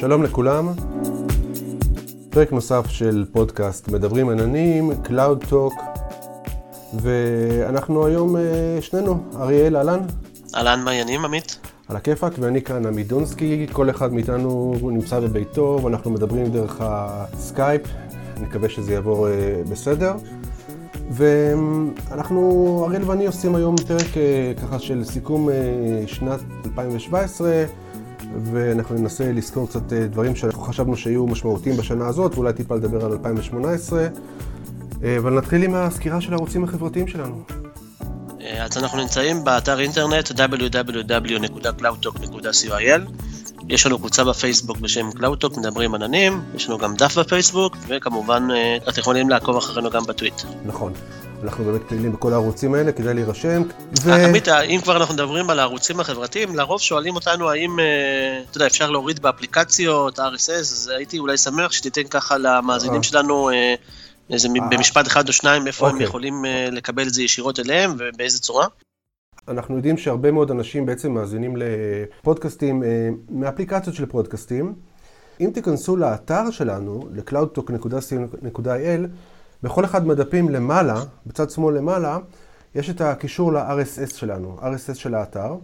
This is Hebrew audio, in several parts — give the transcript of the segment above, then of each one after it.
שלום לכולם, פרק נוסף של פודקאסט מדברים עננים, Cloud Talk, ואנחנו היום אה, שנינו, אריאל, אהלן. אהלן, מה העניינים, עמית? על הכיפאק, ואני כאן עמית דונסקי, כל אחד מאיתנו נמצא בביתו, ואנחנו מדברים דרך הסקייפ, אני מקווה שזה יעבור אה, בסדר. ואנחנו, אריאל ואני עושים היום פרק אה, ככה של סיכום שנת 2017. ואנחנו ננסה לזכור קצת אה, דברים שאנחנו חשבנו שיהיו משמעותיים בשנה הזאת, ואולי טיפה לדבר על 2018. אה, אבל נתחיל עם הסקירה של הערוצים החברתיים שלנו. אה, אז אנחנו נמצאים באתר אינטרנט www.cloudtalk.co.il. יש לנו קבוצה בפייסבוק בשם Cloud Talk, מדברים עננים, יש לנו גם דף בפייסבוק, וכמובן אתם יכולים לעקוב אחרינו גם בטוויטר. נכון. אנחנו באמת פעילים בכל הערוצים האלה, כדאי להירשם. ו... עמית, אם כבר אנחנו מדברים על הערוצים החברתיים, לרוב שואלים אותנו האם, אה, אתה יודע, אפשר להוריד באפליקציות, RSS, אז הייתי אולי שמח שתיתן ככה למאזינים אה. שלנו אה, איזה במשפט אחד או שניים, איפה הם אוקיי. יכולים לקבל את זה ישירות אליהם ובאיזה צורה. אנחנו יודעים שהרבה מאוד אנשים בעצם מאזינים לפודקאסטים מאפליקציות של פודקאסטים. אם תיכנסו לאתר שלנו, ל-cloudtalk.co.il, בכל אחד מהדפים למעלה, בצד שמאל למעלה, יש את הקישור ל-RSS שלנו, RSS של האתר,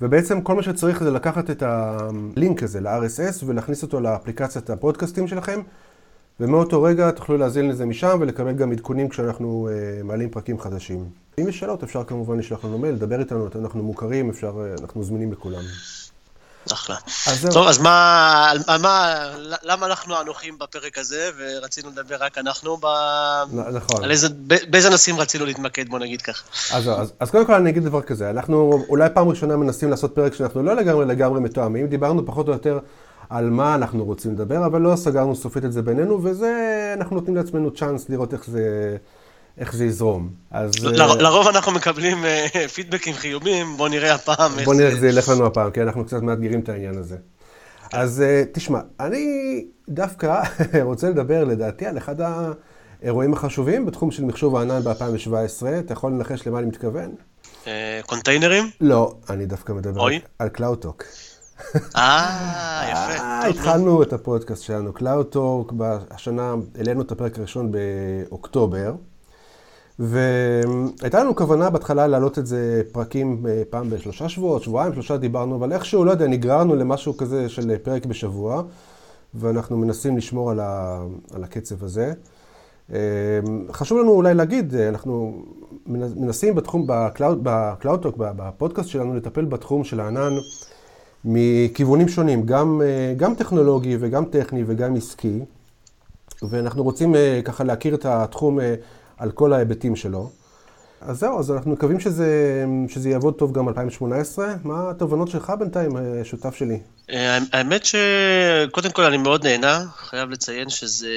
ובעצם כל מה שצריך זה לקחת את הלינק הזה ל-RSS ולהכניס אותו לאפליקציית הפודקאסטים שלכם, ומאותו רגע תוכלו להזין לזה משם ולקבל גם עדכונים כשאנחנו uh, מעלים פרקים חדשים. אם יש שאלות אפשר כמובן לשלוח לנו מייל, לדבר איתנו, אנחנו מוכרים, אפשר, uh, אנחנו זמינים לכולם. אחלה. אז טוב, אז מה, על מה, למה אנחנו אנוחים בפרק הזה, ורצינו לדבר רק אנחנו ב... נכון. על איזה, באיזה נושאים רצינו להתמקד, בוא נגיד ככה. אז, אז, אז קודם כל אני אגיד דבר כזה, אנחנו אולי פעם ראשונה מנסים לעשות פרק שאנחנו לא לגמרי לגמרי מתואמים, דיברנו פחות או יותר על מה אנחנו רוצים לדבר, אבל לא סגרנו סופית את זה בינינו, וזה, אנחנו נותנים לעצמנו צ'אנס לראות איך זה... איך זה יזרום. אז... ל- לרוב אנחנו מקבלים uh, פידבקים חיובים, בוא נראה הפעם. בוא נראה איך זה ילך לנו הפעם, כי אנחנו קצת מאתגרים את העניין הזה. אז uh, תשמע, אני דווקא רוצה לדבר לדעתי על אחד האירועים החשובים בתחום של מחשוב הענן ב-2017. אתה יכול לנחש למה אני מתכוון? אה, containerים? לא, אני דווקא מדבר על Cloud Talk. אה, יפה. התחלנו את הפודקאסט שלנו, Cloud Talk, השנה העלינו את הפרק הראשון באוקטובר. והייתה לנו כוונה בהתחלה להעלות את זה פרקים אה, פעם בשלושה שבועות, שבועיים, שלושה דיברנו, אבל איכשהו, לא יודע, נגררנו למשהו כזה של פרק בשבוע, ואנחנו מנסים לשמור על, ה, על הקצב הזה. אה, חשוב לנו אולי להגיד, אה, אנחנו מנסים בתחום, ב Cloud Talk, בפודקאסט שלנו, לטפל בתחום של הענן מכיוונים שונים, גם, גם טכנולוגי וגם טכני וגם עסקי, ואנחנו רוצים ככה להכיר את התחום על כל ההיבטים שלו. אז זהו, אז אנחנו מקווים שזה, שזה יעבוד טוב גם 2018. מה התובנות שלך בינתיים, אה, שותף שלי? אה, האמת שקודם כל אני מאוד נהנה, חייב לציין שזה,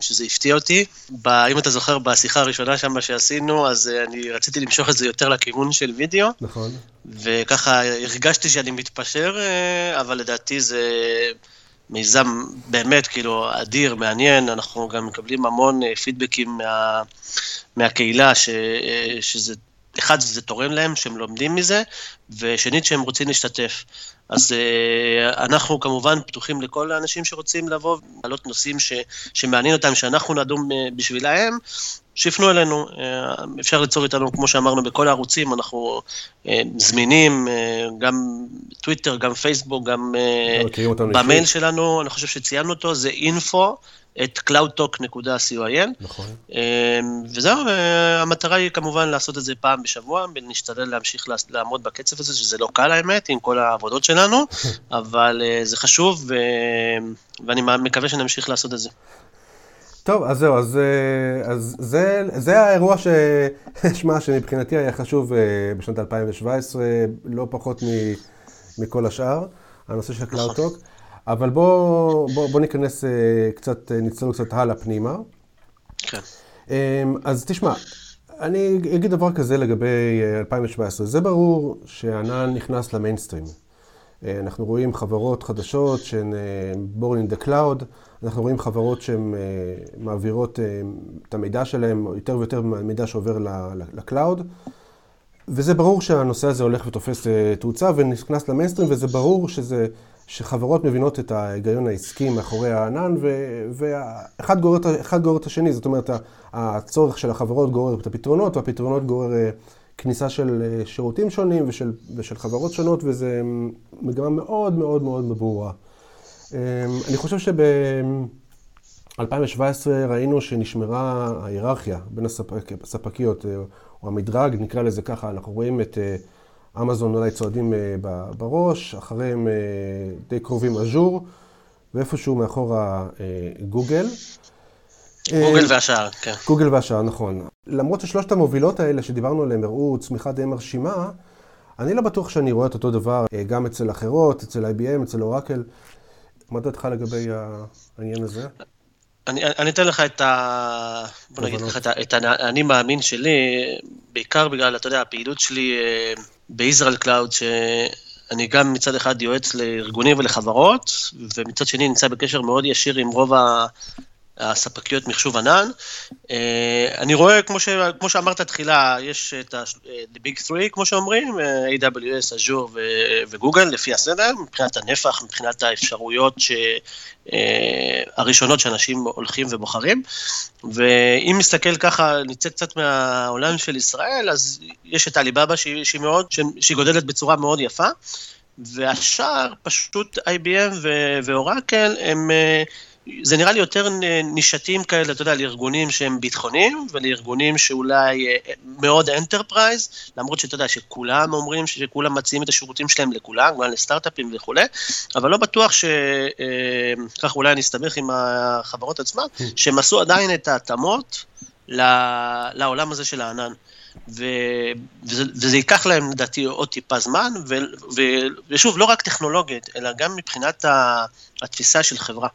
שזה הפתיע אותי. אם אתה זוכר, בשיחה הראשונה שם שעשינו, אז אה, אני רציתי למשוך את זה יותר לכיוון של וידאו. נכון. וככה הרגשתי שאני מתפשר, אבל לדעתי זה... מיזם באמת כאילו אדיר, מעניין, אנחנו גם מקבלים המון אה, פידבקים מה, מהקהילה, ש, אה, שזה, אחד, זה תורם להם, שהם לומדים מזה, ושנית, שהם רוצים להשתתף. אז uh, אנחנו כמובן פתוחים לכל האנשים שרוצים לבוא, להעלות נושאים ש, שמעניין אותם, שאנחנו נדון בשבילהם, שיפנו אלינו, אה, אפשר ליצור איתנו, כמו שאמרנו, בכל הערוצים, אנחנו אה, זמינים, אה, גם טוויטר, גם פייסבוק, גם במייל שלנו, אני חושב שציינו אותו, זה info. את cloudtalk.coil. נכון. וזהו, המטרה היא כמובן לעשות את זה פעם בשבוע, ונשתדל להמשיך לעמוד בקצב הזה, שזה לא קל האמת, עם כל העבודות שלנו, אבל זה חשוב, ואני מקווה שנמשיך לעשות את זה. טוב, אז זהו, אז, אה, אז זה, זה האירוע ש... שמע, שמבחינתי היה חשוב אה, בשנת 2017, לא פחות מ, מכל השאר, הנושא של Cloud Talk. אבל בואו בוא, בוא ניכנס אה, קצת, נצלול קצת הלאה פנימה. כן. אז תשמע, אני אגיד דבר כזה לגבי 2017. זה ברור שענן נכנס למיינסטרים. אנחנו רואים חברות חדשות שהן born in the cloud. אנחנו רואים חברות שהן אה, מעבירות אה, את המידע שלהן, יותר ויותר מידע שעובר ל cloud, וזה ברור שהנושא הזה הולך ותופס אה, תאוצה ונכנס למיינסטרים, וזה ברור שזה, שחברות מבינות את ההיגיון העסקי מאחורי הענן, ואחד גורר, גורר את השני, זאת אומרת, הצורך של החברות גורר את הפתרונות, והפתרונות גורר אה, כניסה של אה, שירותים שונים ושל, ושל חברות שונות, וזו מגמה מאוד מאוד מאוד ברורה. אני חושב שב-2017 ראינו שנשמרה ההיררכיה בין הספק, הספקיות, אה, או המדרג, נקרא לזה ככה, אנחנו רואים את אמזון אולי צועדים בראש, אחריהם די קרובים אג'ור, ואיפשהו מאחורה גוגל. גוגל והשאר, כן. גוגל והשאר, נכון. למרות ששלושת המובילות האלה שדיברנו עליהן הראו צמיחה די מרשימה, אני לא בטוח שאני רואה את אותו דבר אה, גם אצל אחרות, אצל IBM, אצל אורקל. מה דעתך לגבי העניין הזה? אני, אני אתן לך את ה... בוא נגיד לך את, את האני מאמין שלי, בעיקר בגלל, אתה יודע, הפעילות שלי ב-Israel Cloud, שאני גם מצד אחד יועץ לארגונים ולחברות, ומצד שני נמצא בקשר מאוד ישיר עם רוב הספקיות מחשוב ענן. אה, אני רואה, כמו, ש, כמו שאמרת תחילה, יש את ה-Big Three, כמו שאומרים, אה, AWS, Azure וגוגל, לפי הסדר, מבחינת הנפח, מבחינת האפשרויות ש, אה, הראשונות שאנשים הולכים ובוחרים. ואם נסתכל ככה, נצא קצת מהעולם של ישראל, אז יש את עליבאבא שהיא, שהיא מאוד, שהיא גודלת בצורה מאוד יפה. והשאר, פשוט IBM ואורקל, הם זה נראה לי יותר נישתיים כאלה, אתה יודע, לארגונים שהם ביטחוניים, ולארגונים שאולי אה, מאוד enterprise, למרות שאתה יודע שכולם אומרים שכולם מציעים את השירותים שלהם לכולם, גם לסטארט-אפים וכולי, אבל לא בטוח ש... אה, ככה אולי אני אסתבך עם החברות עצמן, שהם עשו עדיין את ההתאמות לעולם הזה של הענן. ו, וזה, וזה ייקח להם לדעתי עוד טיפה זמן, ו, ו, ושוב, לא רק טכנולוגית, אלא גם מבחינת התפיסה של חברה.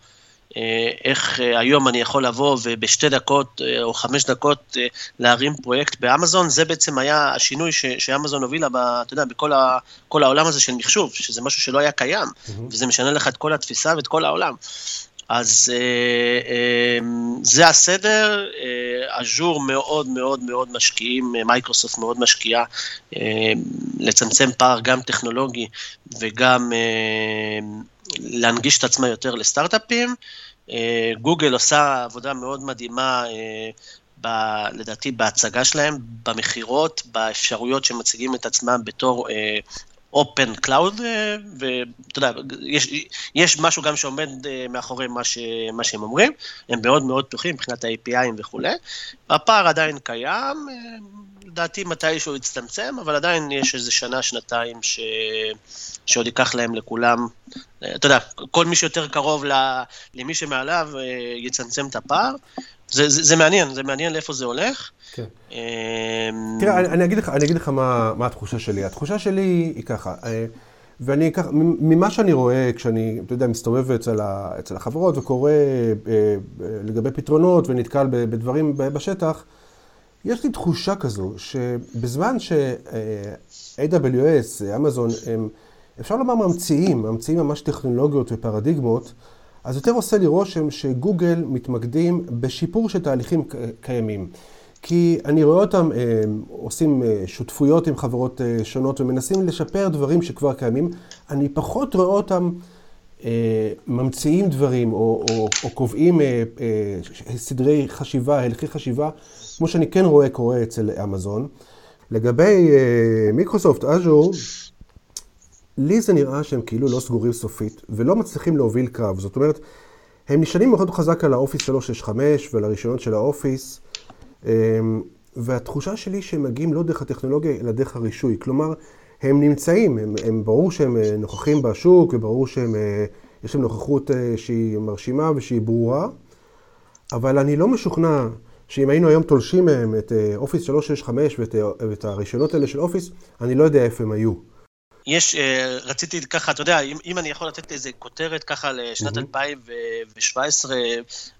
אה, איך אה, היום אני יכול לבוא ובשתי דקות אה, או חמש דקות להרים פרויקט באמזון, זה בעצם היה השינוי ש, שאמזון הובילה, ב, אתה יודע, בכל ה, כל העולם הזה של מחשוב, שזה משהו שלא היה קיים, mm-hmm. וזה משנה לך את כל התפיסה ואת כל העולם. אז זה הסדר, אג'ור מאוד מאוד מאוד משקיעים, מייקרוסופט מאוד משקיעה לצמצם פער גם טכנולוגי וגם להנגיש את עצמה יותר לסטארט-אפים. אה, גוגל עושה עבודה מאוד מדהימה, אה, ב, לדעתי, בהצגה שלהם, במכירות, באפשרויות שמציגים את עצמם בתור open uh, cloud, ואתה יודע, יש, יש משהו גם שעומד uh, מאחורי מה, ש, מה שהם אומרים, הם מאוד מאוד פתוחים מבחינת ה-API ים וכולי. הפער עדיין קיים, uh, לדעתי מתישהו יצטמצם, אבל עדיין יש איזה שנה, שנתיים ש... שעוד ייקח להם לכולם, אתה יודע, כל מי שיותר קרוב למי שמעליו אה, יצמצם את הפער. זה, זה, זה מעניין, זה מעניין לאיפה זה הולך. כן. אמ, תראה, אני, אגיד לך, אני אגיד לך מה, מה התחושה שלי. התחושה שלי היא ככה, אה, ואני אקח, ממה שאני רואה כשאני, אתה יודע, מסתובב אצל, ה, אצל החברות וקורא אה, לגבי פתרונות ונתקל בדברים בשטח, יש לי תחושה כזו שבזמן ש-AWS, אמזון, הם... אפשר לומר ממציאים, ממציאים ממש טכנולוגיות ופרדיגמות, אז יותר עושה לי רושם שגוגל מתמקדים בשיפור של תהליכים קיימים. כי אני רואה אותם אה, עושים אה, שותפויות עם חברות אה, שונות ומנסים לשפר דברים שכבר קיימים. אני פחות רואה אותם ממציאים דברים או, או, או קובעים סדרי חשיבה, הלכי חשיבה, כמו שאני כן רואה קורה אצל אמזון. לגבי מיקרוסופט אג'ור, לי זה נראה שהם כאילו לא סגורים סופית, ולא מצליחים להוביל קרב. זאת אומרת, הם נשענים מאוד חזק על ה-Office 365 ועל הרישיונות של ה-Office, והתחושה שלי שהם מגיעים לא דרך הטכנולוגיה, אלא דרך הרישוי. כלומר, הם נמצאים, הם, הם ברור שהם אה, נוכחים בשוק, וברור שהם, אה, יש להם נוכחות אה, שהיא מרשימה ושהיא ברורה, אבל אני לא משוכנע שאם היינו היום תולשים מהם את Office 365 ואת, ואת הרישיונות האלה של Office, אני לא יודע איפה הם היו. יש, אה, רציתי ככה, אתה יודע, אם, אם אני יכול לתת איזה כותרת ככה לשנת mm-hmm. 2017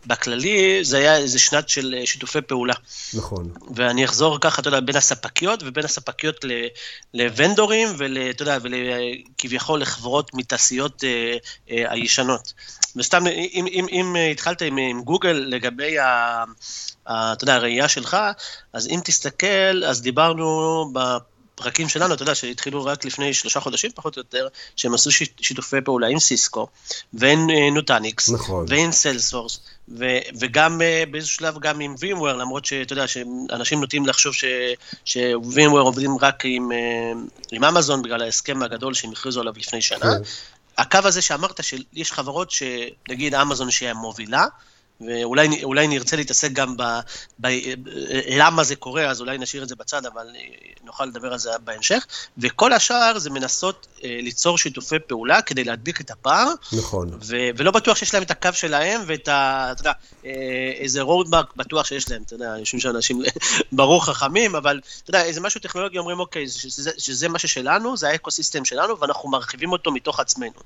בכללי, זה היה איזה שנת של אה, שיתופי פעולה. נכון. ואני אחזור ככה, אתה יודע, בין הספקיות ובין הספקיות לוונדורים, ואתה יודע, וכביכול לחברות מתעשיות אה, אה, הישנות. וסתם, אם, אם, אם התחלת עם, עם גוגל לגבי ה... ה אתה יודע, הראייה שלך, אז אם תסתכל, אז דיברנו הפרקים שלנו, אתה יודע, שהתחילו רק לפני שלושה חודשים, פחות או יותר, שהם עשו שיתופי פעולה עם סיסקו, ועם נוטניקס, נכון. ועם סיילספורס, וגם באיזשהו שלב גם עם VMware, למרות שאתה יודע, שאנשים נוטים לחשוב ש-VMware עובדים רק עם, עם אמזון בגלל ההסכם הגדול שהם הכריזו עליו לפני שנה. כן. הקו הזה שאמרת, שיש חברות שנגיד אמזון שהיא המובילה, ואולי נרצה להתעסק גם ב, ב... למה זה קורה, אז אולי נשאיר את זה בצד, אבל נוכל לדבר על זה בהמשך. וכל השאר זה מנסות אה, ליצור שיתופי פעולה כדי להדביק את הפער. נכון. ו... ולא בטוח שיש להם את הקו שלהם ואת ה... אתה יודע, אה, איזה רודמרק בטוח שיש להם, אתה יודע, יושבים שם אנשים ברור חכמים, אבל אתה יודע, איזה משהו טכנולוגי אומרים, אוקיי, שזה, שזה מה ששלנו, זה האקוסיסטם שלנו, ואנחנו מרחיבים אותו מתוך עצמנו.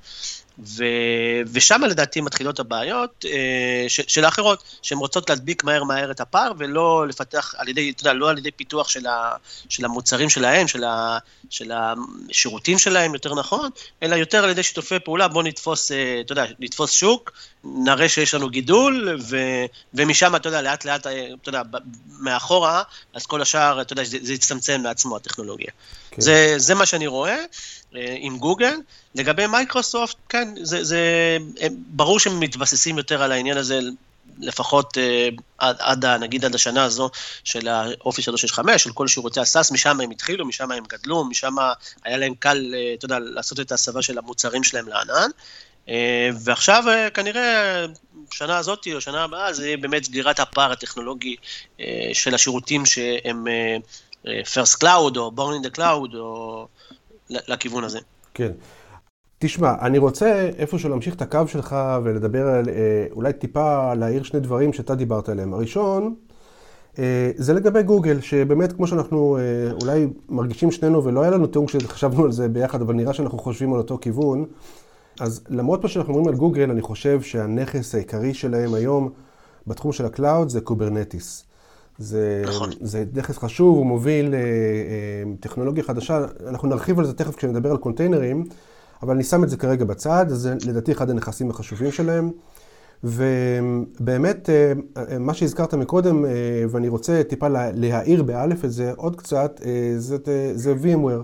ו... ושם לדעתי מתחילות הבעיות אה, ש... של האחרות, שהן רוצות להדביק מהר מהר את הפער, ולא לפתח על ידי, אתה יודע, לא על ידי פיתוח של, ה... של המוצרים שלהם, של, ה... של השירותים שלהם, יותר נכון, אלא יותר על ידי שיתופי פעולה, בואו נתפוס, אה, אתה יודע, נתפוס שוק, נראה שיש לנו גידול, ו... ומשם, אתה יודע, לאט לאט, אה, אתה יודע, מאחורה, אז כל השאר, אתה יודע, זה, זה יצטמצם מעצמו, הטכנולוגיה. כן. זה, זה מה שאני רואה. אה, עם גוגל. לגבי מייקרוסופט, כן, זה, זה ברור שהם מתבססים יותר על העניין הזה, לפחות uh, עד, עד, נגיד עד השנה הזו של ה-Office 365, של כל שירותי ה-SaaS, משם הם התחילו, משם הם גדלו, משם היה להם קל, uh, אתה יודע, לעשות את ההסבה של המוצרים שלהם לענן. Uh, ועכשיו uh, כנראה, שנה הזאת או שנה הבאה, זה באמת סגירת הפער הטכנולוגי uh, של השירותים שהם uh, First Cloud או Born in the Cloud או... לכיוון הזה. כן. תשמע, אני רוצה איפשהו להמשיך את הקו שלך ולדבר על, אה, אולי טיפה להעיר שני דברים שאתה דיברת עליהם. הראשון, אה, זה לגבי גוגל, שבאמת כמו שאנחנו אה, אולי מרגישים שנינו, ולא היה לנו תיאום כשחשבנו על זה ביחד, אבל נראה שאנחנו חושבים על אותו כיוון, אז למרות מה שאנחנו אומרים על גוגל, אני חושב שהנכס העיקרי שלהם היום בתחום של ה-cloud זה Kubernetes. זה, נכון. זה נכס חשוב, הוא מוביל אה, אה, טכנולוגיה חדשה, אנחנו נרחיב על זה תכף כשנדבר על containers ים, אבל אני שם את זה כרגע בצד, זה לדעתי אחד הנכסים החשובים שלהם. ובאמת, אה, אה, מה שהזכרת מקודם, אה, ואני רוצה טיפה להרחיב על זה עוד קצת, אה, זה, זה VMware,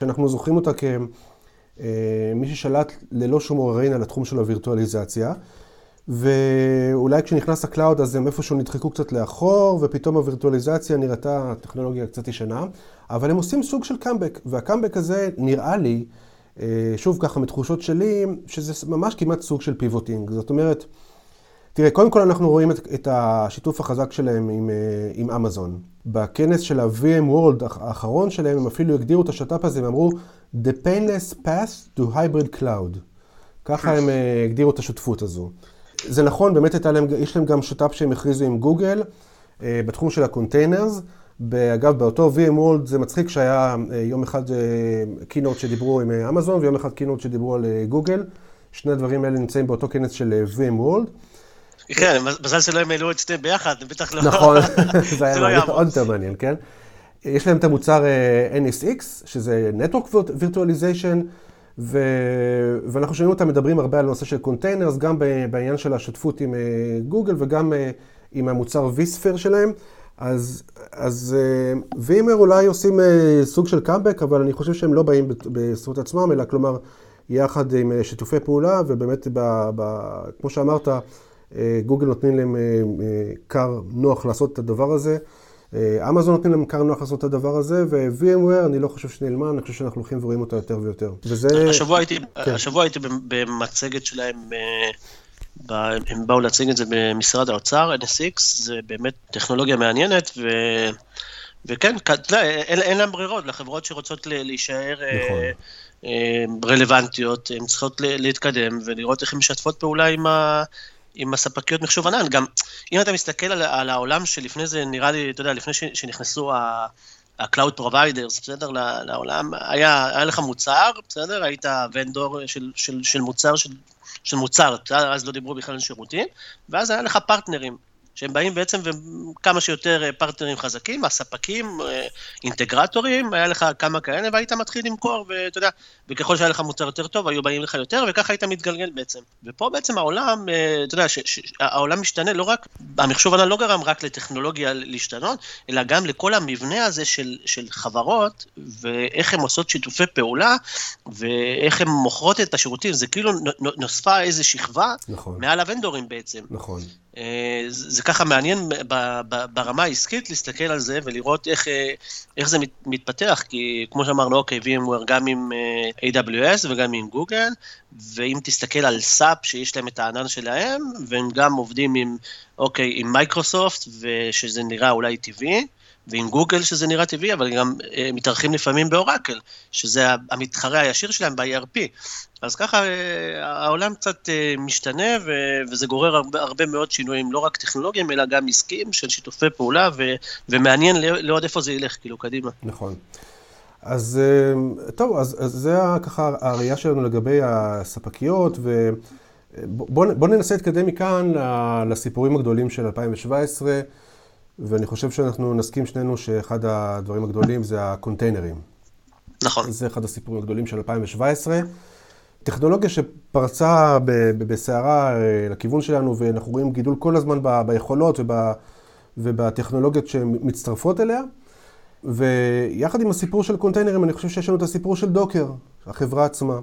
שאנחנו זוכרים אותה כמי ששלט ללא שום עוררין על התחום של הווירטואליזציה. ואולי כשנכנס ה-cloud אז הם איפשהו נדחקו קצת לאחור, ופתאום הווירטואליזציה נראתה טכנולוגיה קצת ישנה, אבל הם עושים סוג של קאמבק, והקאמבק הזה נראה לי, אה, שוב ככה מתחושות שלי, שזה ממש כמעט סוג של pivoting. זאת אומרת, תראה, קודם כל אנחנו רואים את, את השיתוף החזק שלהם עם, אה, עם אמזון. בכנס של ה-VMworld האחרון שלהם, הם אפילו הגדירו את השת"פ הזה, הם אמרו, The painless path to hybrid cloud. ככה הם אה, הגדירו את השותפות הזו. זה נכון, באמת להם, יש להם גם שת"פ שהם הכריזו עם גוגל אה, בתחום של ה-containers. אגב, באותו VMworld זה מצחיק שהיה אה, יום אחד keynote אה, שדיברו עם אמזון ויום אחד keynote שדיברו על גוגל. שני הדברים האלה נמצאים באותו כנס של VMworld. כן, מזל שלא הם העלו את שניהם ביחד, בטח לא... נכון, זה היה לא עוד יותר מעניין, כן? יש להם את המוצר NSX, שזה Network Virtualization. ו... ואנחנו שומעים אותם מדברים הרבה על נושא של containers, גם בעניין של השותפות עם אה, גוגל וגם אה, עם המוצר vSphere שלהם. אז, אז VMware אה, אולי עושים סוג של קאמבק, אבל אני חושב שהם לא באים בזכות עצמם, אלא כלומר, יחד עם שיתופי פעולה, ובאמת, ב, ב, כמו שאמרת, גוגל נותנים להם כר נוח לעשות את הדבר הזה. אה, אמזון נותנים להם כר נוח לעשות את הדבר הזה, ו-VMware, אני לא חושב שנעלמה, אני חושב שאנחנו הולכים ורואים אותה יותר ויותר. וזה... השבוע הייתי, כן. השבוע הייתי במצגת שלהם, אה, הם באו להציג את זה במשרד האוצר, NSX, זה באמת טכנולוגיה מעניינת, ו... וכן, אין, אין להם ברירות, לחברות שרוצות להישאר אה, נכון. רלוונטיות, הן צריכות להתקדם ולראות איך הן משתפות פעולה עם, ה, עם הספקיות מחשוב ענן. גם אם אתה מסתכל על, על העולם שלפני זה, נראה לי, אתה יודע, לפני ש, שנכנסו ה-Cloud Providers, בסדר, לעולם, היה, היה לך מוצר, בסדר, היית ונדור של, של, של מוצר, של, של מוצר, אז לא דיברו בכלל על שירותים, ואז היה לך פרטנרים. שהם באים בעצם וכמה שיותר אה, פרטנרים חזקים, הספקים, אה, אינטגרטורים, היה לך כמה כאלה והיית מתחיל למכור, ואתה יודע, וככל שהיה לך מוצר יותר טוב, היו באים לך יותר, וככה היית מתגלגל בעצם. ופה בעצם העולם, אה, אתה יודע, העולם משתנה לא רק, המחשוב הנ"ל לא גרם רק לטכנולוגיה להשתנות, אלא גם לכל המבנה הזה של, של חברות, ואיך הן עושות שיתופי פעולה, ואיך הן מוכרות את השירותים, זה כאילו נוספה איזו שכבה נכון. מעל הוונדורים בעצם. נכון. זה ככה מעניין ברמה העסקית להסתכל על זה ולראות איך, אה, איך זה מתפתח, כי כמו שאמרנו, אוקיי, VMware גם עם אה, AWS וגם עם גוגל, ואם תסתכל על SAP שיש להם את הענן שלהם, והם גם עובדים עם, אוקיי, עם מייקרוסופט, ושזה נראה אולי טבעי, ועם גוגל שזה נראה טבעי, אבל גם אה, מתארחים לפעמים באורקל, שזה המתחרה הישיר שלהם ב-ERP. אז ככה אה, העולם קצת אה, משתנה, וזה גורר הרבה, הרבה מאוד שינויים, לא רק טכנולוגיים, אלא גם עסקיים של שיתופי פעולה, ומעניין לעוד איפה זה ילך, כאילו, קדימה. נכון. אז טוב, אז, אז זה ככה הראייה שלנו לגבי הספקיות, ובואו ננסה להתקדם מכאן לסיפורים הגדולים של 2017. ואני חושב שאנחנו נסכים שנינו שאחד הדברים הגדולים זה הקונטיינרים. נכון. זה אחד הסיפורים הגדולים של 2017. טכנולוגיה שפרצה בסערה אה, לכיוון שלנו, ואנחנו רואים גידול כל הזמן ב, ביכולות וב, ובטכנולוגיות שמצטרפות אליה. ויחד עם הסיפור של קונטיינרים, אני חושב שיש לנו את הסיפור של דוקר, החברה עצמה.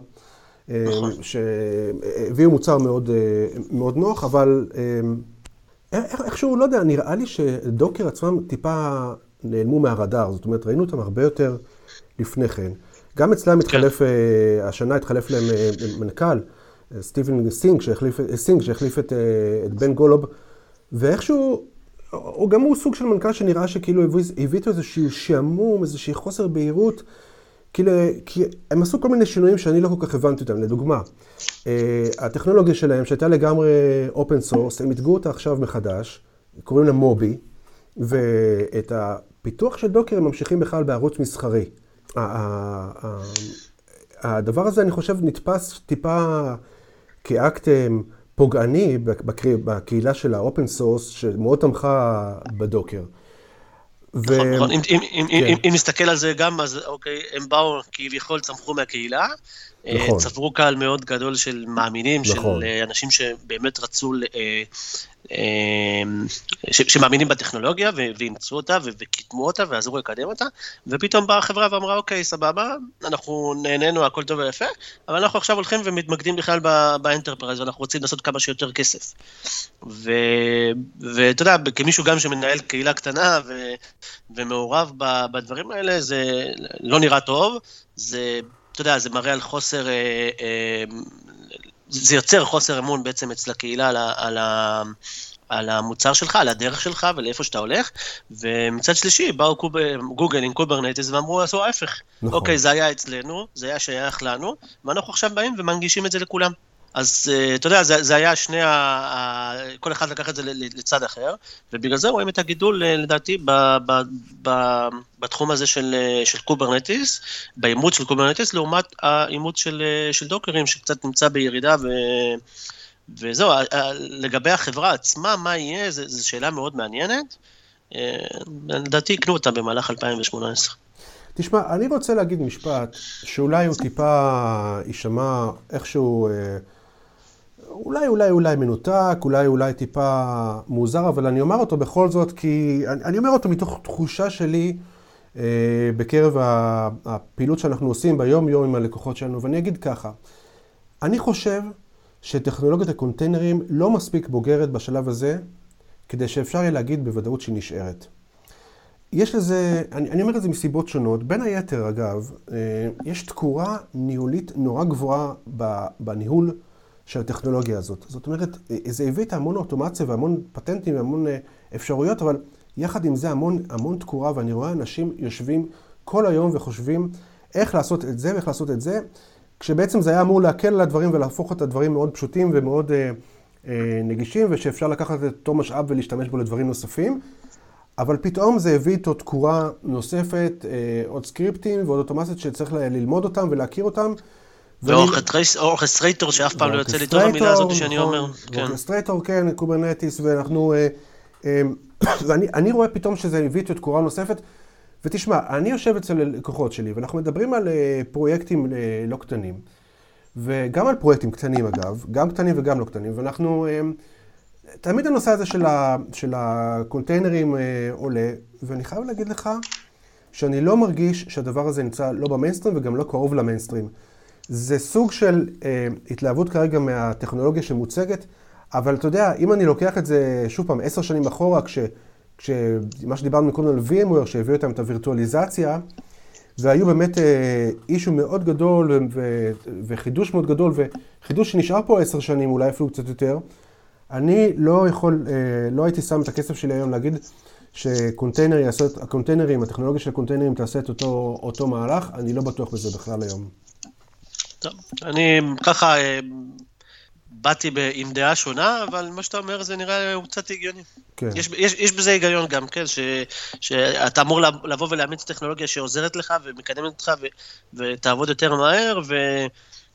אה, נכון. שהביאו מוצר מאוד, אה, מאוד נוח, אבל איכשהו, לא יודע, נראה לי ש-Docker עצמם טיפה נעלמו מהרדאר, זאת אומרת, ראינו אותם הרבה יותר לפני כן. גם אצלם. התחלף, כן. השנה התחלף להם אה, מנכ"ל, סטיבן סינג, שהחליף, סינג, שהחליף את, את בן גולוב, ואיכשהו, הוא גם הוא סוג של מנכ"ל שנראה שכאילו הביא, איתו איזשהו שעמום, איזושהי חוסר בהירות. כאילו, כי הם עשו כל מיני שינויים שאני לא כל כך הבנתי אותם. לדוגמה, אה, הטכנולוגיה שלהם, שהייתה לגמרי open source, הם התגו אותה עכשיו מחדש, קוראים לה Moby, ואת הפיתוח של Docker הם ממשיכים בכלל בערוץ מסחרי. הדבר הזה, אני חושב, נתפס טיפה כאקט אה, פוגעני בקהילה של ה-open source, שמאוד תמכה ב-Docker. נכון, נכון. אם, אם, אם, כן. אם, אם נסתכל על זה גם, אז אוקיי, הם באו כביכול צמחו מהקהילה, אה, נכון. צברו קהל מאוד גדול של מאמינים, נכון. של אה, אנשים שבאמת רצו, אה, ש, שמאמינים בטכנולוגיה ואימצו אותה וקידמו אותה ועזרו לקדם אותה, ופתאום באה החברה ואמרה, אוקיי, סבבה, אנחנו נהנינו, הכל טוב ויפה, אבל אנחנו עכשיו הולכים ומתמקדים בכלל ב-enterprise, ואנחנו רוצים לעשות כמה שיותר כסף. ואתה יודע, כמישהו גם שמנהל קהילה קטנה ו, ומעורב בדברים האלה, זה לא נראה טוב, זה... אתה יודע, זה מראה על חוסר, אה, אה, זה יוצר חוסר אמון בעצם אצל הקהילה על, על, על המוצר שלך, על הדרך שלך ולאיפה שאתה הולך, ומצד שלישי באו קוב, גוגל עם Kubernetes ואמרו, עשו ההפך. נכון. אוקיי, זה היה אצלנו, זה היה שייך לנו, ואנחנו עכשיו באים ומנגישים את זה לכולם. אז אה, אתה יודע, זה, זה היה שני, ה, ה, כל אחד לקח את זה לצד אחר, ובגלל זה רואים את הגידול, אה, לדעתי, ב, ב, ב, בתחום הזה של, אה, של Kubernetes, באימוץ של Kubernetes, לעומת האימוץ של, של דוקרים, שקצת נמצא בירידה, ו, וזהו, לגבי החברה עצמה, מה יהיה, זו שאלה מאוד מעניינת. לדעתי יקנו אותה במהלך 2018. תשמע, אני רוצה להגיד משפט שאולי הוא טיפה יישמע איכשהו... אולי, אולי, אולי מנותק, אולי, אולי טיפה מוזר, אבל אני אומר אותו בכל זאת, כי אני, אני אומר אותו מתוך תחושה שלי אה, בקרב הפעילות שאנחנו עושים ביום-יום עם הלקוחות שלנו, ואני אגיד ככה, אני חושב שטכנולוגיית הקונטיינרים לא מספיק בוגרת בשלב הזה, כדי שאפשר יהיה להגיד בוודאות שהיא נשארת. יש לזה, אני, אני אומר את זה מסיבות שונות, בין היתר אגב, אה, יש תקורה ניהולית נורא גבוהה בניהול של הטכנולוגיה הזאת. זאת אומרת, זה הביא את המון אוטומציה והמון פטנטים והמון אה, אפשרויות, אבל יחד עם זה המון, המון תקורה, ואני רואה אנשים יושבים כל היום וחושבים איך לעשות את זה ואיך לעשות את זה, כשבעצם זה היה אמור להקל על הדברים ולהפוך את הדברים מאוד פשוטים ומאוד אה, אה, נגישים, ושאפשר לקחת את אותו משאב ולהשתמש בו לדברים נוספים. אבל פתאום זה הביא איתו תקורה נוספת, אה, עוד סקריפטים ועוד אוטומציות שצריך ללמוד אותם ולהכיר אותם. ו orchestrator שאף פעם לא יוצא לי טוב המילה הזאת שאני אומר. orchestrator, כן, Kubernetes, ואנחנו... אה, ואני רואה פתאום שזה הביא את תקורה נוספת. ותשמע, אני יושב אצל לקוחות שלי, ואנחנו מדברים על פרויקטים לא קטנים, וגם על פרויקטים קטנים אגב, גם קטנים וגם לא קטנים, ואנחנו... תמיד הנושא הזה של, ה, של הקונטיינרים עולה, ואני חייב להגיד לך שאני לא מרגיש שהדבר הזה נמצא לא במיינסטרים וגם לא קרוב למיינסטרים. זה סוג של אה, התלהבות כרגע מהטכנולוגיה שמוצגת, אבל אתה יודע, אם אני לוקח את זה, שוב פעם, עשר שנים אחורה, כש, כשמה שדיברנו קודם על VMware, שהביאו איתם את הווירטואליזציה, והיו באמת אה, אישו מאוד גדול ו, ו, וחידוש מאוד גדול, וחידוש שנשאר פה עשר שנים, אולי אפילו קצת יותר. אני לא יכול, אה, לא הייתי שם את הכסף שלי היום להגיד שקונטיינר יעשה, הקונטיינרים, הטכנולוגיה של הקונטיינרים תעשה את אותו, אותו מהלך, אני לא בטוח בזה בכלל היום. טוב, אני ככה אה, באתי עם דעה שונה, אבל מה שאתה אומר זה נראה קצת הגיוני. כן. יש, יש, יש בזה היגיון גם, כן, ש, שאתה אמור לבוא ולאמץ טכנולוגיה שעוזרת לך ומקדמת אותך ו, ותעבוד יותר מהר, ו...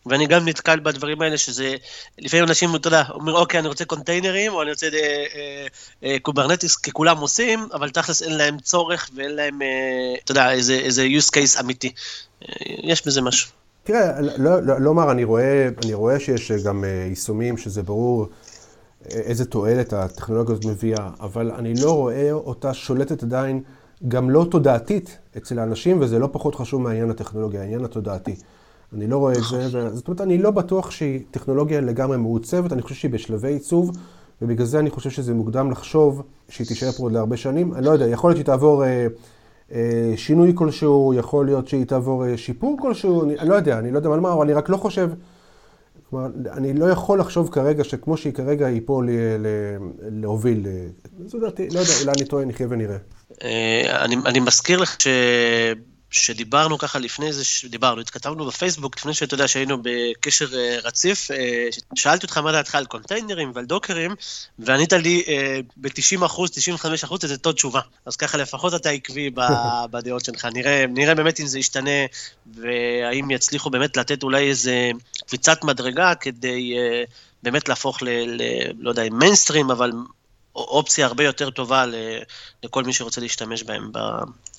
ואני גם נתקל בדברים האלה, שזה, לפעמים אנשים, אתה יודע, אומרים, אוקיי, אני רוצה קונטיינרים, או אני רוצה אה, אה, אה, Kubernetes, כי כולם עושים, אבל תכלס אין להם צורך ואין להם, אה, אתה יודע, איזה, איזה use case אמיתי. אה, יש בזה משהו. תראה, לא, לא, לא אומר, אני רואה, אני רואה שיש גם אה, יישומים שזה ברור אה, איזה תועלת הטכנולוגיה הזאת מביאה, אבל אני לא רואה אותה שולטת עדיין, גם לא תודעתית אצל האנשים, וזה לא פחות חשוב מהעניין הטכנולוגיה, העניין התודעתי. אני לא רואה את זה, זאת אומרת, אני לא בטוח שהיא טכנולוגיה לגמרי מעוצבת, אני חושב שהיא בשלבי עיצוב, ובגלל זה אני חושב שזה מוקדם לחשוב שהיא תישאר פה עוד להרבה שנים. אני לא יודע, יכול להיות שהיא תעבור אה, שינוי כלשהו, יכול להיות שהיא תעבור אה, שיפור כלשהו, אני, אני לא יודע, אני לא יודע מה לומר, אבל אני רק לא חושב, כלומר, אני לא יכול לחשוב כרגע שכמו שהיא כרגע, היא פה ל, ל, להוביל. אה, זו דעתי, לא יודע, אולי אני טועה, נחיה ונראה. אה, אני, אני מזכיר לך ש... שדיברנו ככה לפני זה, שדיברנו, התכתבנו בפייסבוק, לפני שאתה יודע שהיינו בקשר אה, רציף, אה, שאלתי אותך מה דעתך על קונטיינרים ועל דוקרים, וענית לי אה, ב-90 אחוז, 95 אחוז, את אותו תשובה. אז ככה לפחות אתה עקבי בדעות שלך. נראה, נראה באמת אם זה ישתנה, והאם יצליחו באמת לתת אולי איזה קפיצת מדרגה כדי באמת להפוך ל... ל לא יודע, מיינסטרים, אבל אופציה הרבה יותר טובה לכל מי שרוצה להשתמש בהם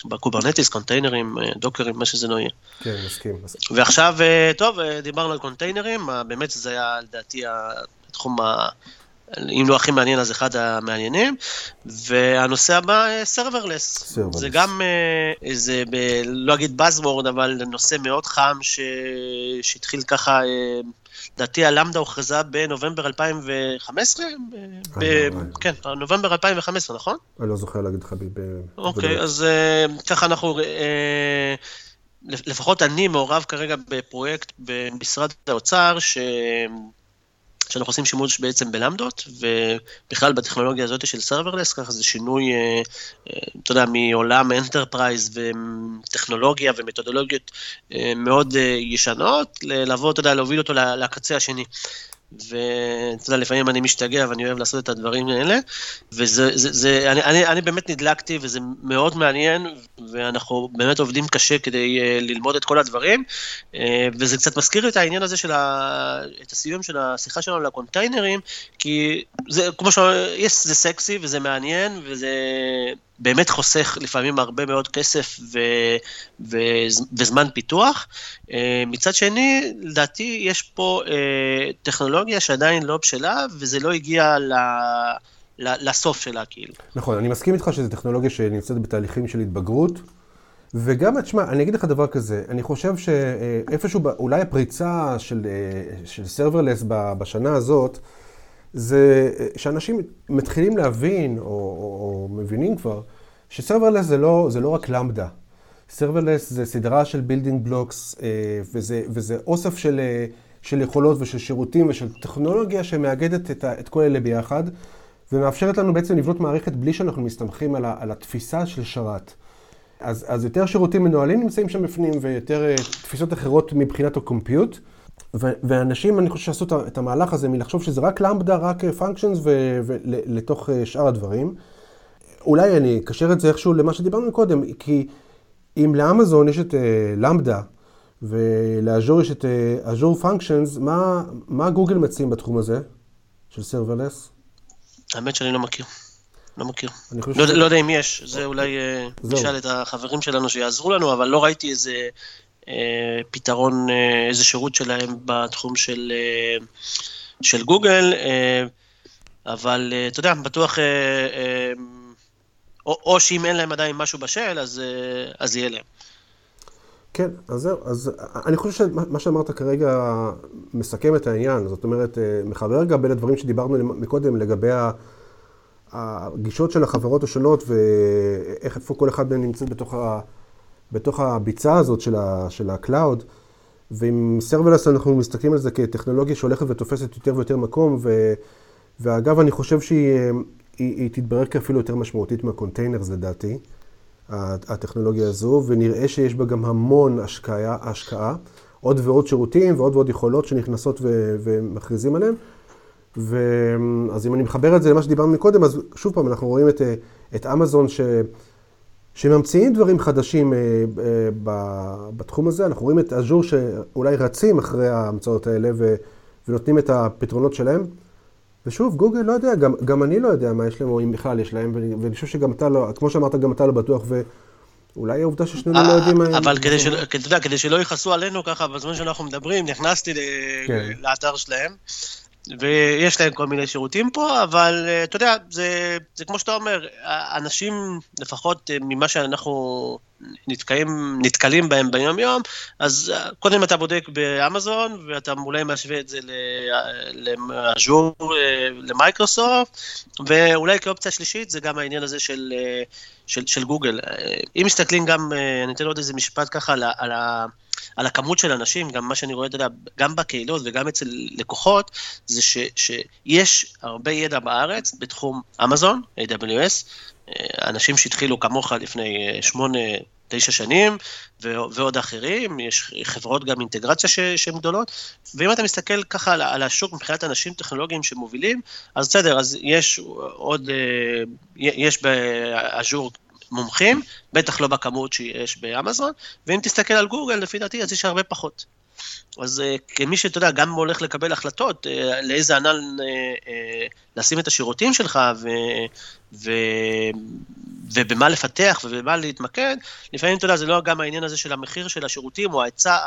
ב Kubernetes, קונטיינרים, דוקרים, מה שזה לא יהיה. כן, מסכים. ועכשיו, אה, טוב, אה, דיברנו על קונטיינרים, באמת זה היה לדעתי התחום ה... אם לא הכי מעניין, אז אחד המעניינים. והנושא הבא, serverless. אה, זה גם איזה, ב, לא אגיד buzzword, אבל נושא מאוד חם ש... שהתחיל ככה לדעתי ה Lambda הוכרזה בנובמבר 2015? כן, נובמבר 2015, נכון? אני לא זוכר להגיד לך. אוקיי, אז אה, ככה אנחנו... אה, לפחות אני מעורב כרגע בפרויקט במשרד האוצר, ש... שאנחנו עושים שימוש בעצם בלמדות, ובכלל בטכנולוגיה הזאת של serverless, ככה זה שינוי, אה, אה, אתה יודע, מעולם enterprise וטכנולוגיה ומתודולוגיות אה, מאוד ישנות, לבוא, אתה יודע, להוביל אותו לקצה השני. ואתה יודע, לפעמים אני משתגע ואני אוהב לעשות את הדברים האלה, וזה, זה, זה, אני, אני, אני באמת נדלקתי וזה מאוד מעניין, ואנחנו באמת עובדים קשה כדי אה, ללמוד את כל הדברים, אה, וזה קצת מזכיר לי את העניין הזה של ה, את הסיום של השיחה שלנו לקונטיינרים, כי זה, כמו ש... יש, זה סקסי וזה מעניין, וזה... באמת חוסך לפעמים הרבה מאוד כסף ו, ו, וזמן פיתוח. אה, מצד שני, לדעתי יש פה אה, טכנולוגיה שעדיין לא בשלה, וזה לא הגיע ל... לסוף שלה, כאילו. נכון, אני מסכים איתך שזו טכנולוגיה שנמצאת בתהליכים של התבגרות, וגם, תשמע, אני אגיד לך דבר כזה, אני חושב שאיפשהו, אולי הפריצה של, אה, של serverless בשנה הזאת, זה שאנשים מתחילים להבין, או, או, או מבינים כבר, ש serverless זה לא, זה לא רק Lambda. serverless זה סדרה של building blocks, אה, וזה, וזה אוסף של, אה, של יכולות ושל שירותים ושל טכנולוגיה שמאגדת את, את כל אלה ביחד, ומאפשרת לנו בעצם לבנות מערכת בלי שאנחנו מסתמכים על, ה, על התפיסה של שרת. אז, אז יותר שירותים מנוהלים נמצאים שם בפנים, ויותר אה, תפיסות אחרות מבחינת ה compute. ואנשים, אני חושב שעשו את המהלך הזה מלחשוב שזה רק Lambda, רק functions ולתוך שאר הדברים. אולי אני אקשר את זה איכשהו למה שדיברנו קודם, כי אם לאמזון יש את Lambda ול Azure יש את Azure Functions, מה, מה גוגל מציעים בתחום הזה של serverless? האמת שאני לא מכיר. לא מכיר. לא, ש... לא יודע אם יש, זה אולי נשאל את החברים שלנו שיעזרו לנו, אבל לא ראיתי איזה אה, פתרון, אה, איזה שירות שלהם בתחום של, אה, של גוגל, אה, אבל אה, אתה יודע, בטוח, אה, אה, או, או שאם אין להם עדיין משהו בשל, אז, אה, אז יהיה להם. כן, אז זהו, אז אני חושב שמה שאמרת כרגע מסכם את העניין, זאת אומרת, אה, מחבר גם בין הדברים שדיברנו מקודם לגבי הגישות של החברות השונות ואיך איפה כל אחד מהם נמצא בתוך, ה, בתוך הביצה הזאת של, ה, של ה cloud. ועם serverless אנחנו מסתכלים על זה כטכנולוגיה שהולכת ותופסת יותר ויותר מקום, ו, ואגב, אני חושב שהיא היא, היא תתברר כאפילו יותר משמעותית מה containers לדעתי. הטכנולוגיה הזו, ונראה שיש בה גם המון השקעה, השקעה, עוד ועוד שירותים ועוד ועוד יכולות שנכנסות ו- ומכריזים עליהן. ואז אם אני מחבר את זה למה שדיברנו מקודם, אז שוב פעם, אנחנו רואים את, את אמזון ש... שממציאים דברים חדשים אה, אה, בתחום הזה. אנחנו רואים את אג'ור שאולי רצים אחרי ההמצאות האלה ו... ונותנים את הפתרונות שלהם. ושוב, גוגל לא יודע, גם, גם אני לא יודע מה יש להם, או אם בכלל יש להם, ואני, ואני חושב שגם אתה לא, כמו שאמרת, גם אתה לא בטוח, ואולי העובדה ששנינו לא יודעים מה... אבל כדי, של, כדי, כדי שלא יכעסו עלינו ככה, בזמן שאנחנו מדברים, נכנסתי כן. לאתר שלהם, ויש להם כל מיני שירותים פה, אבל אה, אתה יודע, זה, זה כמו שאתה אומר, אנשים, לפחות אה, ממה שאנחנו נתקעים, נתקלים בהם ביום-יום, אז אה, קודם אתה בודק באמזון, ואתה אולי משווה את זה לאז'ור, למייקרוסופט, ואולי כאופציה שלישית זה גם העניין הזה של, של, של גוגל. אם מסתכלים גם, אני אתן עוד איזה משפט ככה על, ה... על הכמות של אנשים, גם מה שאני רואה, אתה יודע, גם בקהילות וגם אצל לקוחות, זה ש, שיש הרבה ידע בארץ בתחום אמזון, AWS, אה, אנשים שהתחילו כמוך לפני אה, שמונה, תשע שנים, ועוד אחרים, יש חברות גם אינטגרציה שהן גדולות, ואם אתה מסתכל ככה על, על השוק מבחינת אנשים טכנולוגיים שמובילים, אז בסדר, אז יש עוד, אה, יש באז'ור מומחים, בטח לא בכמות שיש באמזון, ואם תסתכל על גוגל, לפי דעתי, אז יש הרבה פחות. אז אה, כמי שאתה יודע, גם הולך לקבל החלטות, אה, לאיזה ענן אה, לשים את השירותים שלך ו, ו, ובמה לפתח ובמה להתמקד, לפעמים אתה יודע, זה לא גם העניין הזה של המחיר של השירותים או ההיצע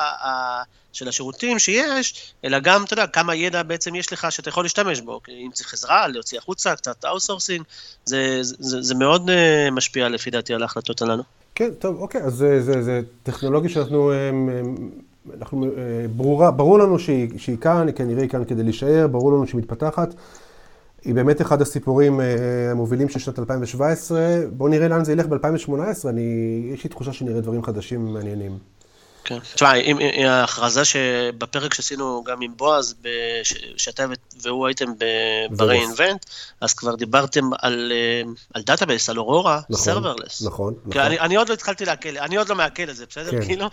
של השירותים שיש, אלא גם, אתה יודע, כמה ידע בעצם יש לך שאתה יכול להשתמש בו. אם צריך עזרה, להוציא החוצה, קצת outsourcing, זה, זה, זה, זה מאוד uh, משפיע לפי דעתי על ההחלטות הללו. כן, טוב, אוקיי, אז זה, זה, זה טכנולוגיה שאנחנו... אנחנו, ברורה, ברור לנו שהיא, שהיא כאן, היא כנראה כאן כדי להישאר, ברור לנו שהיא מתפתחת. היא באמת אחד הסיפורים המובילים של שנת 2017. בואו נראה לאן זה ילך ב-2018, יש לי תחושה שנראה דברים חדשים מעניינים. כן. תשמע, ההכרזה שבפרק שעשינו גם עם בועז, שאתה והוא הייתם ב-re-invent, אז כבר דיברתם על database, על Aurora, serverless. נכון, נכון. אני עוד לא התחלתי לעכל, אני עוד לא מעכל את זה, בסדר? כן. כאילו,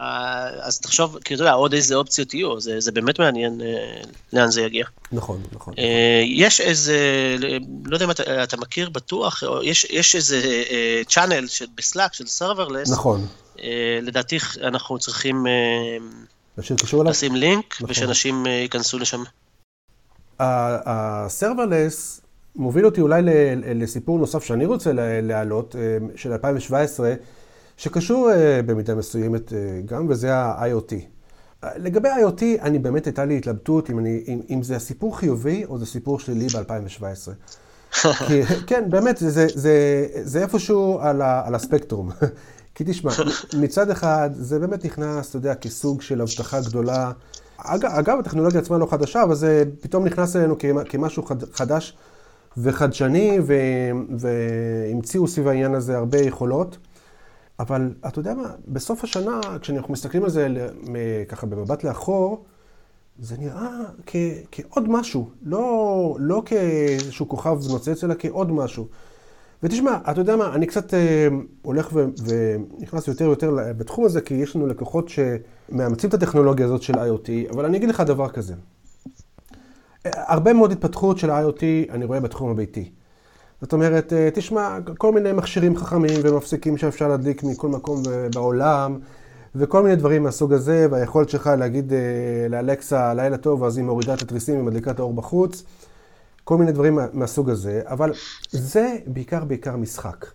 אה, אז תחשוב, כאילו, אתה יודע, עוד איזה אופציות יהיו, זה באמת מעניין אה, לאן זה יגיע. נכון, נכון. אה, יש איזה, לא יודע אם אתה מכיר בטוח, יש איזה channel ב Slack של serverless. נכון. אה, לדעתי אנחנו צריכים אה, לשים לינק, נכון. ושאנשים אה, ייכנסו לשם. הסרברלס מוביל אותי אולי לסיפור נוסף שאני רוצה להעלות, של 2017, שקשור במידה מסוימת גם, וזה ה-IoT. לגבי IoT, אני באמת הייתה לי התלבטות אם, אני, אם, אם זה הסיפור חיובי או זה סיפור שלילי ב-2017. כי, כן, באמת, זה, זה, זה, זה איפשהו על, ה, על הספקטרום. כי תשמע, מצד אחד, זה באמת נכנס, אתה יודע, כסוג של הבטחה גדולה. אגב, אגב, הטכנולוגיה עצמה לא חדשה, אבל זה פתאום נכנס אלינו כמשהו חד, חדש וחדשני, והמציאו סביב העניין הזה הרבה יכולות. אבל אתה יודע מה, בסוף השנה, כשאנחנו מסתכלים על זה ככה במבט לאחור, זה נראה כ, כעוד משהו, לא, לא כאיזשהו כוכב נוצץ, אלא כעוד משהו. ותשמע, אתה יודע מה, אני קצת אה, הולך ו, ונכנס יותר ויותר בתחום הזה, כי יש לנו לקוחות שמאמצים את הטכנולוגיה הזאת של IoT, אבל אני אגיד לך דבר כזה. הרבה מאוד התפתחות של IoT אני רואה בתחום הביתי. זאת אומרת, אה, תשמע, כל מיני מכשירים חכמים ומפסיקים שאפשר להדליק מכל מקום בעולם, וכל מיני דברים מהסוג הזה, והיכולת שלך להגיד אה, לאלקסה לילה טוב, אז היא מורידה את התריסים ומדליקה את האור בחוץ. כל מיני דברים מהסוג הזה, אבל זה בעיקר בעיקר משחק.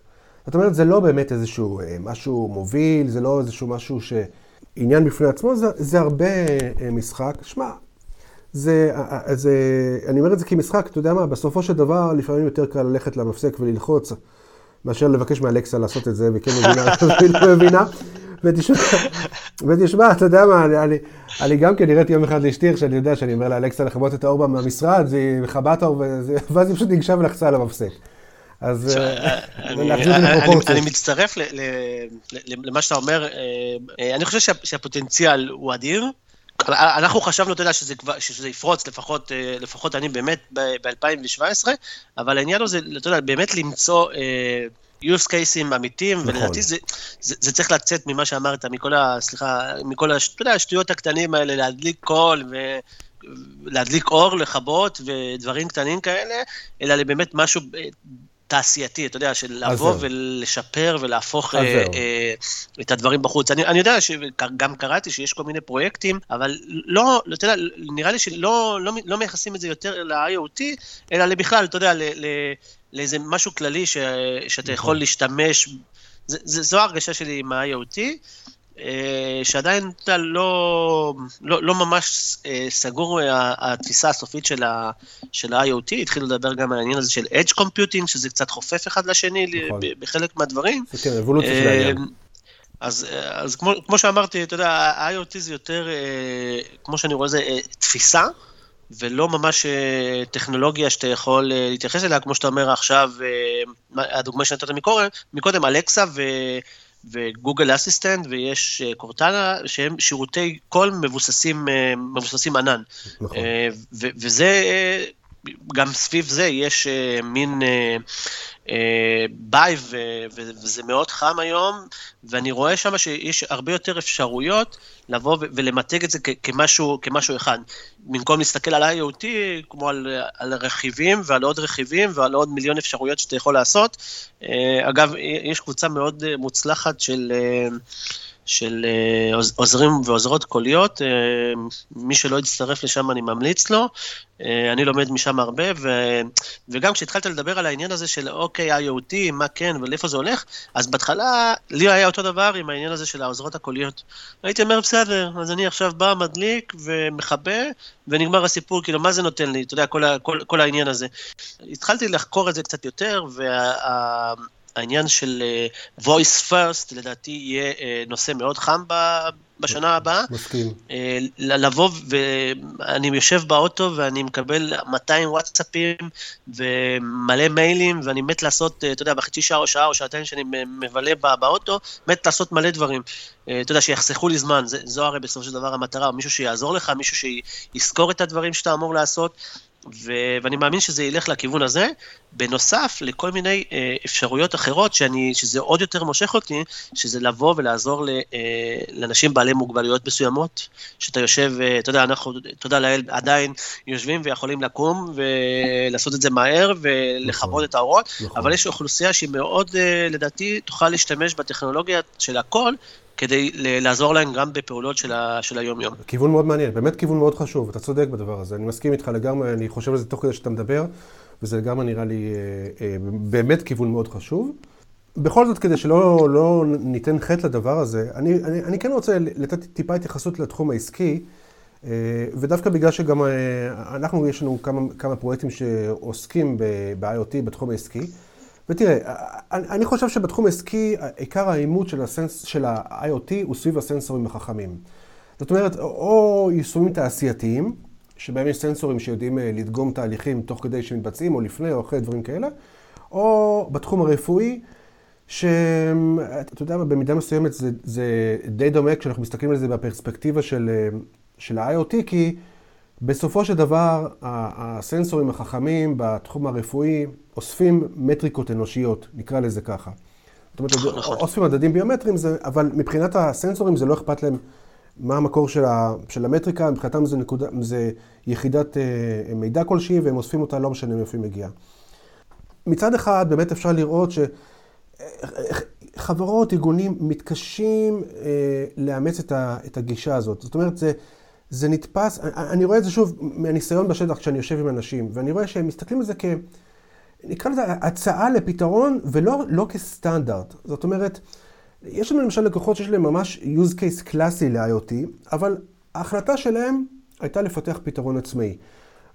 זאת אומרת, זה לא באמת איזשהו אה, משהו מוביל, זה לא איזשהו משהו שעניין בפני עצמו, זה, זה הרבה אה, משחק. שמע, זה, אה, זה, אני אומר את זה כמשחק, אתה יודע מה, בסופו של דבר לפעמים יותר קל ללכת למפסק וללחוץ, מאשר לבקש מאלקסה לעשות את זה, וכן מבינה, והיא לא מבינה. ותשמע, ותשמע, אתה יודע מה, אני, אני, אני גם כן הראיתי יום אחד לאשתי, שאני יודע שאני אומר לאלקסה לכבות את האור מהמשרד, והיא מכבה את האור, ואז היא פשוט ניגשה ולחצה על המפסק. אז אה, אני מצטרף למה שאתה אומר, אה, אני חושב שהפוטנציאל הוא אדיר. אנחנו חשבנו, אתה יודע, שזה, כבר, שזה יפרוץ, לפחות, אה, לפחות אני באמת ב-2017, אבל העניין הוא זה, אתה יודע, באמת למצוא use cases אמיתיים, נכון. ולדעתי זה, זה, זה צריך לצאת ממה שאמרת, מכל ה... סליחה, מכל הש, אתה יודע, השטויות הקטנים האלה, להדליק קול ו... להדליק אור, לכבות ודברים קטנים כאלה, אלא לבאמת משהו תעשייתי, אתה יודע, של לבוא ולשפר ולהפוך אה, אה, את הדברים בחוץ. אני, אני יודע שגם קראתי שיש כל מיני פרויקטים, אבל לא, אתה יודע, נראה לי שלא לא, לא מייחסים את זה יותר ל-IoT, אלא בכלל, אתה יודע, לאיזה משהו כללי ש, שאתה יכול נכון. להשתמש, זה, זה, זו ההרגשה שלי עם ה-IoT. אה, שעדיין אתה לא, לא, לא ממש אה, סגור התפיסה הסופית של, ה, של ה-IoT, התחילו לדבר גם על העניין הזה של Edge Computing, שזה קצת חופף אחד לשני נכון. בחלק מהדברים. כן, אבולוציה של העניין. אה, אז, אז כמו, כמו שאמרתי, אתה יודע, ה-IoT זה יותר, כמו שאני רואה, זה תפיסה, ולא ממש טכנולוגיה שאתה יכול להתייחס אליה, כמו שאתה אומר עכשיו, הדוגמה שנתת מקודם, מקודם, אלקסה ו... וגוגל אסיסטנט ויש אה, קורטנה, שהם שירותי קול מבוססים, אה, מבוססים ענן. נכון. אה, וזה, גם סביב זה יש מין ביי, וזה מאוד חם היום, ואני רואה שם שיש הרבה יותר אפשרויות לבוא ולמתג את זה כמשהו, כמשהו אחד. במקום להסתכל על IoT כמו על, על רכיבים ועל עוד רכיבים ועל עוד מיליון אפשרויות שאתה יכול לעשות. אגב, יש קבוצה מאוד מוצלחת של... של אה, עוזרים ועוזרות קוליות, אה, מי שלא יצטרף לשם אני ממליץ לו, אה, אני לומד משם הרבה, ו, וגם כשהתחלת לדבר על העניין הזה של אוקיי, IoT, מה כן ולאיפה זה הולך, אז בהתחלה לי היה אותו דבר עם העניין הזה של העוזרות הקוליות. הייתי אומר, בסדר, אז אני עכשיו בא, מדליק ומכבה, ונגמר הסיפור, כאילו, מה זה נותן לי, אתה יודע, כל, כל, כל העניין הזה. התחלתי לחקור את זה קצת יותר, וה... העניין של אה, voice first, לדעתי, יהיה אה, נושא מאוד חם בשנה הבאה. מסכים. אה, לבוא, ואני יושב באוטו ואני מקבל 200 וואטסאפים ומלא מיילים, ואני מת לעשות, אתה יודע, בחצי שעה או שעה או שעתיים שאני מבלה באוטו, מת לעשות מלא דברים. אתה יודע, שיחסכו לי זמן, זו הרי בסופו של דבר המטרה, מישהו שיעזור לך, מישהו שיזכור את הדברים שאתה אמור לעשות. ו- ואני מאמין שזה ילך לכיוון הזה, בנוסף לכל מיני אה, אפשרויות אחרות, שאני, שזה עוד יותר מושך אותי, שזה לבוא ולעזור ל, אה, לאנשים בעלי מוגבלויות מסוימות, שאתה יושב, אה, אתה יודע, אנחנו, תודה לאל, עדיין יושבים ויכולים לקום ולעשות את זה מהר ולכבות נכון, את האורות, נכון. אבל יש אוכלוסייה שהיא מאוד, אה, לדעתי, תוכל להשתמש בטכנולוגיה של הכל, כדי לעזור להם גם בפעולות של, ה, של היום-יום. כיוון מאוד מעניין, באמת כיוון מאוד חשוב, אתה צודק בדבר הזה, אני מסכים איתך לגמרי, אני חושב על זה תוך כדי שאתה מדבר, וזה לגמרי נראה לי אה, אה, באמת כיוון מאוד חשוב. בכל זאת, כדי שלא לא ניתן חטא לדבר הזה, אני, אני, אני כן רוצה לתת טיפה התייחסות לתחום העסקי, אה, ודווקא בגלל שגם אנחנו, יש לנו כמה, כמה פרויקטים שעוסקים ב-IoT בתחום העסקי. ותראה, אני חושב שבתחום העסקי, עיקר העימות של, הסנס, של ה-IoT הוא סביב הסנסורים החכמים. זאת אומרת, או יישומים תעשייתיים, שבהם יש סנסורים שיודעים אה, לדגום תהליכים תוך כדי שמתבצעים, או לפני או אחרי דברים כאלה, או בתחום הרפואי, שאתה יודע מה, במידה מסוימת זה, זה די דומה כשאנחנו מסתכלים על זה בפרספקטיבה של, אה, של ה-IoT, כי בסופו של דבר, הסנסורים החכמים בתחום הרפואי אוספים מטריקות אנושיות, נקרא לזה ככה. זאת אומרת, נכון, נכון. אוספים מדדים ביומטריים, אבל מבחינת הסנסורים זה לא אכפת להם מה המקור של, ה, של המטריקה, מבחינתם זה, נקודה, זה יחידת אה, מידע כלשהי, והם אוספים אותה לא משנה מאיפה היא מגיעה. מצד אחד, באמת אפשר לראות שחברות, ארגונים, מתקשים אה, לאמץ את, ה, את הגישה הזאת. זאת אומרת, זה... זה נתפס, אני רואה את זה שוב מהניסיון בשטח כשאני יושב עם אנשים, ואני רואה שהם מסתכלים על זה כ... נקרא לזה הצעה לפתרון ולא לא כסטנדרט. זאת אומרת, יש לנו למשל לקוחות שיש להם ממש use case קלאסי ל-IoT, אבל ההחלטה שלהם הייתה לפתח פתרון עצמאי.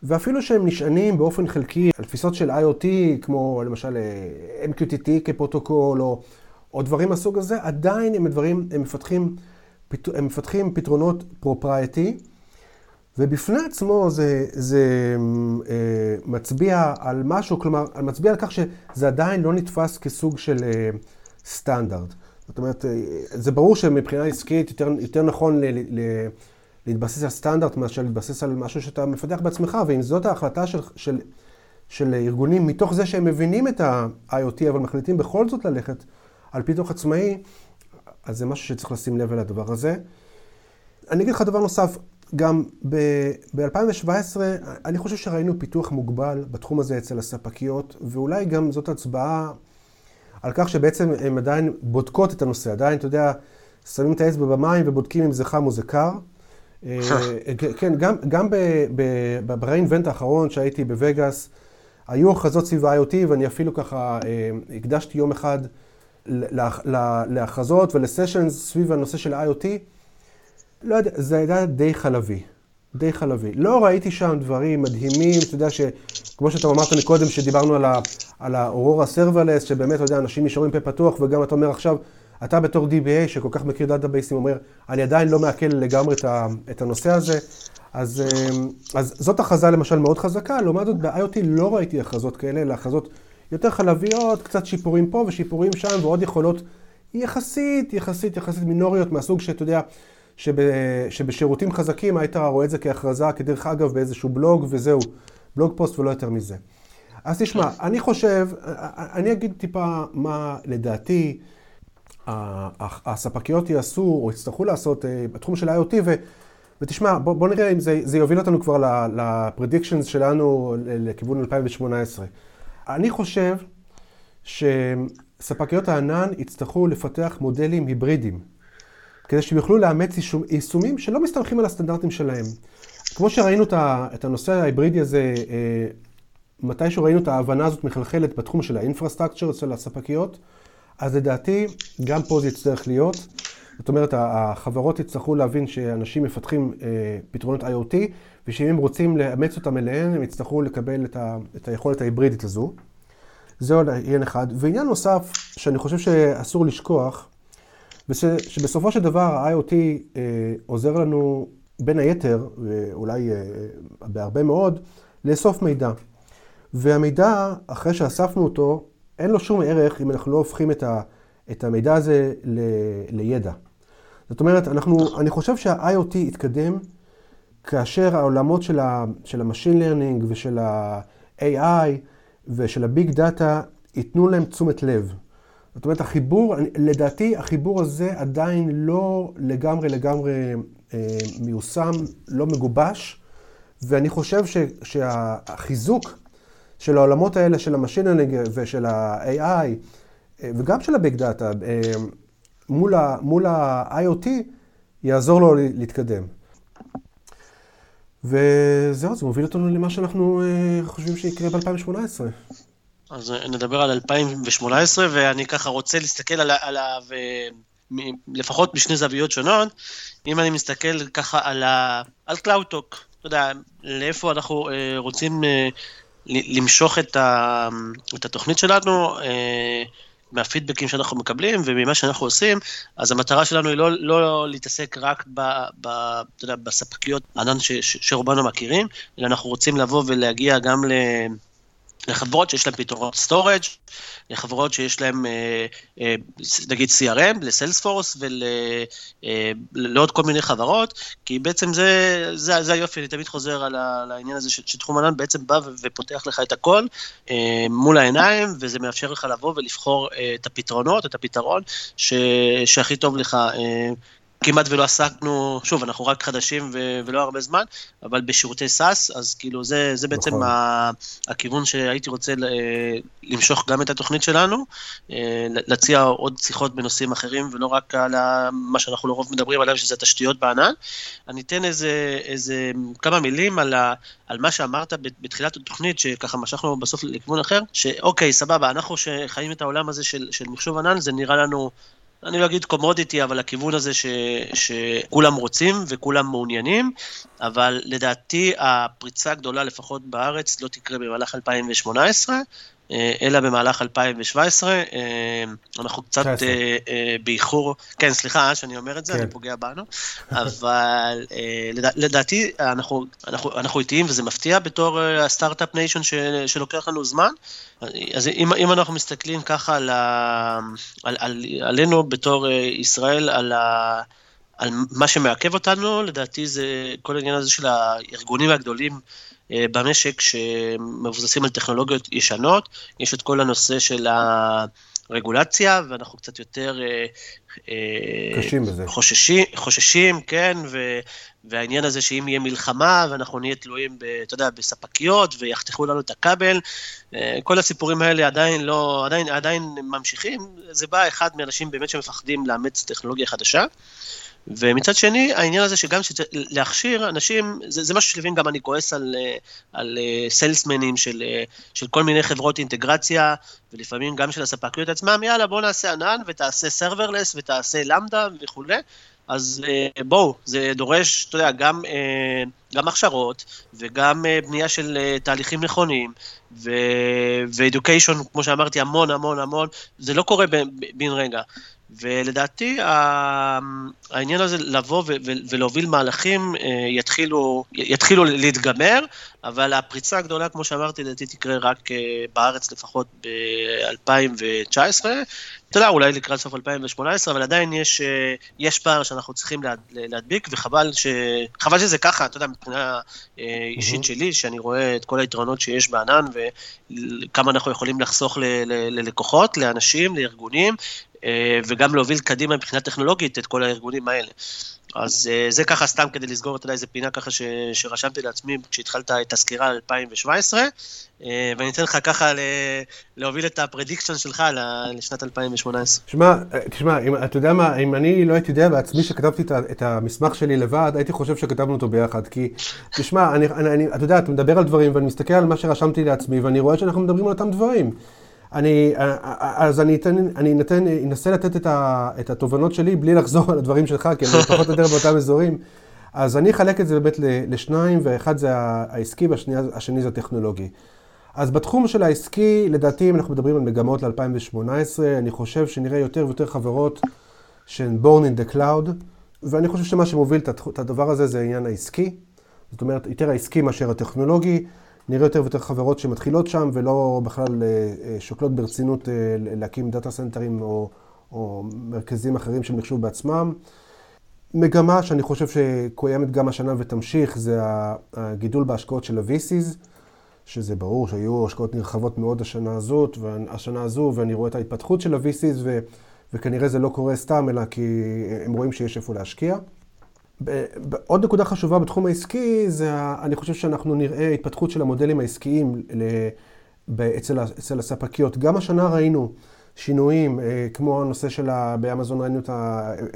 ואפילו שהם נשענים באופן חלקי על תפיסות של IoT, כמו למשל אה, MQTT כפרוטוקול, או, או דברים מהסוג הזה, עדיין הם דברים, הם מפתחים, הם מפתחים פתרונות פרופרייטי, ובפני עצמו זה, זה אה, מצביע על משהו, כלומר, מצביע על כך שזה עדיין לא נתפס כסוג של אה, סטנדרט. זאת אומרת, אה, זה ברור שמבחינה עסקית יותר, יותר נכון ל, ל, להתבסס על סטנדרט מאשר להתבסס על משהו שאתה מפתח בעצמך, ואם זאת ההחלטה של, של, של ארגונים, מתוך זה שהם מבינים את ה-IoT, אבל מחליטים בכל זאת ללכת על פיתוח עצמאי, אז זה משהו שצריך לשים לב אל הדבר הזה. אני אגיד לך דבר נוסף, גם ב-2017, אני חושב שראינו פיתוח מוגבל בתחום הזה אצל הספקיות, ואולי גם זאת הצבעה על כך שבעצם הן עדיין בודקות את הנושא, עדיין, אתה יודע, שמים את האצבע במים ובודקים אם זה חם או זה קר. אה, כן, גם, גם בריינבנט האחרון שהייתי בווגאס, היו הכרזות סביב ה-IoT, ואני אפילו ככה אה, הקדשתי יום אחד להכרזות ול sessions סביב הנושא של ה-IoT. לא יודע, זה היה די חלבי. די חלבי. לא ראיתי שם דברים מדהימים, אתה יודע שכמו שאתה אמרת מקודם, שדיברנו על, ה, על ה Aurora serverless, שבאמת, אתה יודע, אנשים נשארים פה פתוח, וגם אתה אומר עכשיו, אתה בתור DBA, שכל כך מכיר דאטאבייסים, אומר, אני עדיין לא מעכל לגמרי את, ה, את הנושא הזה, אז, אמ, אז זאת הכרזה למשל מאוד חזקה, לעומת זאת ב-IoT לא ראיתי הכרזות כאלה, אלא הכרזות יותר חלביות, קצת שיפורים פה ושיפורים שם, ועוד יכולות יחסית, יחסית, יחסית מינוריות, מהסוג שאתה יודע, שב, שבשירותים חזקים היית רואה את זה כהכרזה, כדרך אגב, באיזשהו בלוג, וזהו, בלוג פוסט ולא יותר מזה. אז תשמע, אני חושב, אני אגיד טיפה מה לדעתי הספקיות יעשו או יצטרכו לעשות אה, בתחום של IoT, ו, ותשמע, בוא, בוא נראה אם זה, זה יוביל אותנו כבר לפרדיקשנס שלנו לכיוון 2018. אני חושב שספקיות הענן יצטרכו לפתח מודלים היברידיים. כדי שהם יוכלו לאמץ יישומים שלא מסתמכים על הסטנדרטים שלהם. כמו שראינו את הנושא ההיברידי הזה, אה, מתישהו ראינו את ההבנה הזאת מחלחלת בתחום של האינפרסטרקצ'ר של הספקיות, אז לדעתי גם פה זה יצטרך להיות. זאת אומרת, החברות יצטרכו להבין שאנשים מפתחים אה, פתרונות IoT, ושאם הם רוצים לאמץ אותם אליהם, הם יצטרכו לקבל את, ה, את היכולת ההיברידית הזו. זה עוד עניין אחד. ועניין נוסף, שאני חושב שאסור לשכוח, ושבסופו של דבר ה-IoT אה, עוזר לנו בין היתר, ואולי אה, בהרבה מאוד, לאסוף מידע. והמידע, אחרי שאספנו אותו, אין לו שום ערך אם אנחנו לא הופכים את, ה, את המידע הזה ל, לידע. זאת אומרת, אנחנו, אני חושב שה-IoT יתקדם כאשר העולמות של, ה, של ה-Machine Learning ושל ה-AI ושל ה-Big Data ייתנו להם תשומת לב. זאת אומרת, החיבור, לדעתי החיבור הזה עדיין לא לגמרי לגמרי אה, מיושם, לא מגובש, ואני חושב ש, שהחיזוק של העולמות האלה של ה machine learning ושל ה-AI, אה, וגם של ה big data, אה, מול ה-IoT, יעזור לו להתקדם. וזהו, זה מוביל אותנו למה שאנחנו אה, חושבים שיקרה ב-2018. אז נדבר על 2018, ואני ככה רוצה להסתכל עליו לפחות משני זוויות שונות. אם אני מסתכל ככה על, ה, על CloudTalk, אתה יודע, לאיפה אנחנו אה, רוצים אה, למשוך את, ה, את התוכנית שלנו, אה, מהפידבקים שאנחנו מקבלים וממה שאנחנו עושים, אז המטרה שלנו היא לא, לא להתעסק רק ב, ב, יודע, בספקיות ענן שרובנו מכירים, אלא אנחנו רוצים לבוא ולהגיע גם ל... לחברות שיש להן פתרונות storage, לחברות שיש להן אה, אה, נגיד CRM, לסיילספורס ולעוד כל מיני חברות, כי בעצם זה, זה, זה היופי, אני תמיד חוזר על העניין הזה שתחום ענן בעצם בא ופותח לך את הכל אה, מול העיניים, וזה מאפשר לך לבוא ולבחור את הפתרונות, את הפתרון ש, שהכי טוב לך. כמעט ולא עסקנו, שוב, אנחנו רק חדשים ו- ולא הרבה זמן, אבל בשירותי סאס, אז כאילו זה, זה בעצם נכון. ה- הכיוון שהייתי רוצה למשוך גם את התוכנית שלנו, אה, להציע עוד שיחות בנושאים אחרים, ולא רק על מה שאנחנו לרוב מדברים עליו, שזה תשתיות בענן. אני אתן איזה, איזה כמה מילים על, ה- על מה שאמרת בתחילת התוכנית, שככה משכנו בסוף לכיוון אחר, שאוקיי, סבבה, אנחנו שחיים את העולם הזה של, של מחשוב ענן, זה נראה לנו... אני לא אגיד קומודיטי, אבל הכיוון הזה ש, שכולם רוצים וכולם מעוניינים, אבל לדעתי הפריצה הגדולה, לפחות בארץ, לא תקרה במהלך 2018, אה, אלא במהלך 2017. אה, אנחנו קצת אה, באיחור, כן, סליחה שאני אומר את זה, כן. אני פוגע בנו, אבל לדעתי אנחנו, אנחנו, אנחנו איטיים וזה מפתיע בתור ה start-up nation שלוקח לנו זמן. אז אם, אם אנחנו מסתכלים ככה על, על, על, עלינו בתור ישראל, על ה... על מה שמעכב אותנו, לדעתי זה כל העניין הזה של הארגונים הגדולים אה, במשק שמבוססים על טכנולוגיות ישנות, יש את כל הנושא של הרגולציה, ואנחנו קצת יותר... אה, אה, קשים בזה. חוששים, חוששים, כן, ו, והעניין הזה שאם יהיה מלחמה ואנחנו נהיה תלויים, ב, אתה יודע, בספקיות ויחתכו לנו את הכבל, כל הסיפורים האלה עדיין לא, עדיין, עדיין ממשיכים, זה בא אחד מאנשים באמת שמפחדים לאמץ טכנולוגיה חדשה. ומצד שני, העניין הזה שגם להכשיר אנשים, זה, זה משהו שלפעמים גם אני כועס על, אה, על סיילסמנים אה, של, אה, של כל מיני חברות אינטגרציה, ולפעמים גם של הספקיות עצמם, יאללה בוא נעשה ענן ותעשה serverless ותעשה Lambda וכולי. אז בואו, זה דורש, אתה יודע, גם, גם הכשרות וגם בנייה של תהליכים נכונים ו-education, כמו שאמרתי, המון המון המון, זה לא קורה בן רגע. ולדעתי העניין הזה לבוא ולהוביל מהלכים אה, יתחילו, יתחילו להתגמר, אבל הפריצה הגדולה, כמו שאמרתי, לדעתי תקרה רק אה, בארץ לפחות ב-2019. אתה יודע, אולי לקראת סוף 2018, אבל עדיין יש, אה, יש פער שאנחנו צריכים להדביק, וחבל ש... חבל שזה ככה, אתה יודע, מבחינה אישית שלי, שאני רואה את כל היתרונות שיש בענן, וכמה אנחנו יכולים לחסוך ללקוחות, לאנשים, לארגונים, וגם להוביל קדימה מבחינה טכנולוגית את כל הארגונים האלה. אז אה, זה ככה סתם כדי לסגור, יודע, איזה פינה ככה ש, שרשמתי לעצמי כשהתחלת את הסקירה על 2017, אה, ואני אתן לך ככה להוביל את ה prediction שלך לשנת 2018. שמע, תשמע, אם, אתה יודע מה, אם אני לא הייתי יודע בעצמי שכתבתי את, את המסמך שלי לבד, הייתי חושב שכתבנו אותו ביחד, כי, תשמע, אני, אני, אני, אתה יודע, אתה מדבר על דברים, ואני מסתכל על מה שרשמתי לעצמי, ואני רואה שאנחנו מדברים על אותם דברים. אני, אה, אה, אז אני, אתן, אני נתן, אנסה לתת את, ה, את התובנות שלי בלי לחזור על הדברים שלך, כי אני פחות או יותר באותם אזורים. אז אני אחלק את זה באמת לשניים, ואחד זה העסקי והשני זה הטכנולוגי. אז בתחום של העסקי, לדעתי, אם אנחנו מדברים על מגמות ל-2018, אני חושב שנראה יותר ויותר חברות שהן born in the cloud, ואני חושב שמה שמוביל את הדבר הזה זה העניין העסקי. זאת אומרת, יותר העסקי מאשר הטכנולוגי. נראה יותר ויותר חברות שמתחילות שם ולא בכלל אה, אה, שוקלות ברצינות אה, להקים דאטה סנטרים או, או מרכזים אחרים של מחשוב בעצמם. מגמה שאני חושב שקוימת גם השנה ותמשיך זה הגידול בהשקעות של ה-VCs, שזה ברור שהיו השקעות נרחבות מאוד השנה הזאת, השנה הזו, ואני רואה את ההתפתחות של ה-VCs וכנראה זה לא קורה סתם, אלא כי הם רואים שיש איפה להשקיע. עוד נקודה חשובה בתחום העסקי, זה אני חושב שאנחנו נראה התפתחות של המודלים העסקיים אצל, אצל הספקיות. גם השנה ראינו שינויים, אה, כמו הנושא של, ה, באמזון ראינו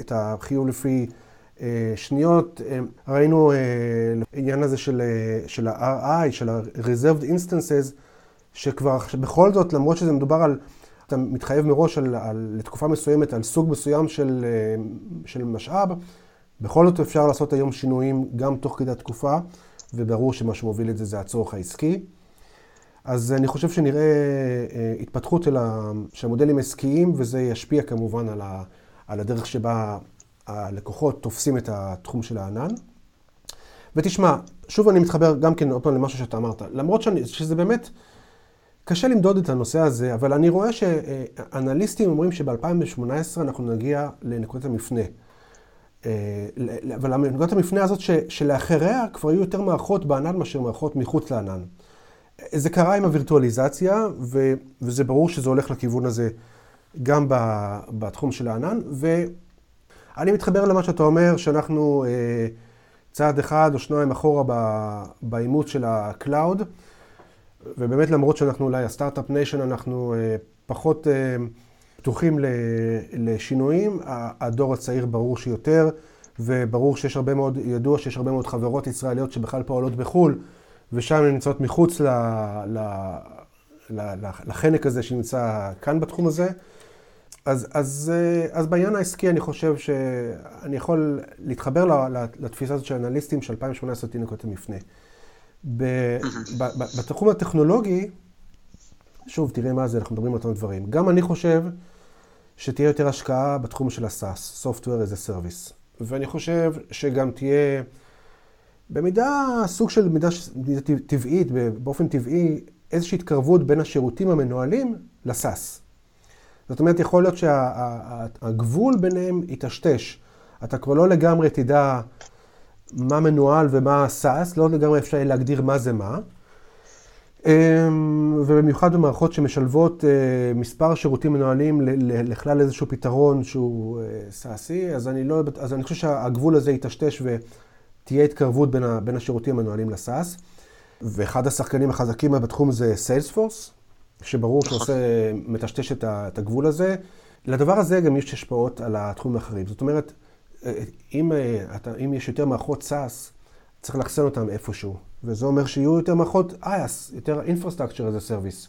את החיוב לפי אה, שניות, אה, ראינו עניין הזה של, של ה-RI, של ה-Reserved Instances, שכבר בכל זאת, למרות שזה מדובר על, אתה מתחייב מראש על, על, לתקופה מסוימת, על סוג מסוים של, של משאב, בכל זאת אפשר לעשות היום שינויים גם תוך כדי התקופה, וברור שמה שמוביל את זה זה הצורך העסקי. אז אני חושב שנראה אה, התפתחות של המודלים העסקיים, וזה ישפיע כמובן על, הדרך שבה הלקוחות תופסים את התחום של הענן. ותשמע, שוב אני מתחבר גם כן עוד פעם למשהו שאתה אמרת, למרות שאני, שזה באמת קשה למדוד את הנושא הזה, אבל אני רואה שאנליסטים אומרים שב-2018 אנחנו נגיע לנקודת המפנה. אה, אבל נקודת המפנה הזאת שלאחריה כבר היו יותר מערכות בענן מאשר מערכות מחוץ לענן. זה קרה עם הווירטואליזציה, ו, וזה ברור שזה הולך לכיוון הזה גם בתחום של הענן. אני מתחבר למה שאתה אומר, שאנחנו אה, צעד אחד או שניים אחורה באימוץ של ה-Cloud, ובאמת למרות שאנחנו אולי ה start-up nation, אנחנו אה, פחות אה, פתוחים לשינויים, הדור הצעיר ברור שיותר, וברור שיש הרבה מאוד, ידוע שיש הרבה מאוד חברות ישראליות שבכלל פועלות בחו"ל, ושם הן נמצאות מחוץ ל, ל, ל, לחנק הזה שנמצא כאן בתחום הזה. אז, אז, אז בעניין העסקי אני חושב שאני יכול להתחבר לתפיסה הזאת של אנליסטים של 2018 תהיה נקודת המפנה. בתחום הטכנולוגי, שוב, תראה מה זה, אנחנו מדברים על אותם דברים. גם אני חושב שתהיה יותר השקעה בתחום של ה-SAS, Software as a Service. ואני חושב שגם תהיה, במידה, סוג של מידה, מידה טבעית, באופן טבעי, איזושהי התקרבות בין השירותים המנוהלים ל-SAS. זאת אומרת, יכול להיות שהגבול שה, ביניהם יטשטש. אתה כבר לא לגמרי תדע מה מנוהל ומה SAS, לא לגמרי אפשר להגדיר מה זה מה. אמ, ובמיוחד במערכות שמשלבות אה, מספר שירותים מנוהלים לכלל איזשהו פתרון שהוא סאסי, אה, אז אני, לא, אז אני חושב שהגבול הזה יטשטש ותהיה התקרבות בין, בין השירותים המנוהלים ל SaaS. ואחד השחקנים החזקים בתחום זה Salesforce, שברור נכון. שעושה, מטשטש את הגבול הזה. לדבר הזה גם יש השפעות על התחומים האחרים. זאת אומרת, אה, אם, אם יש יותר מערכות SaaS, צריך לאחסן אותם איפשהו. וזה אומר שיהיו יותר מערכות IaaS, יותר Infrastructure as a Service,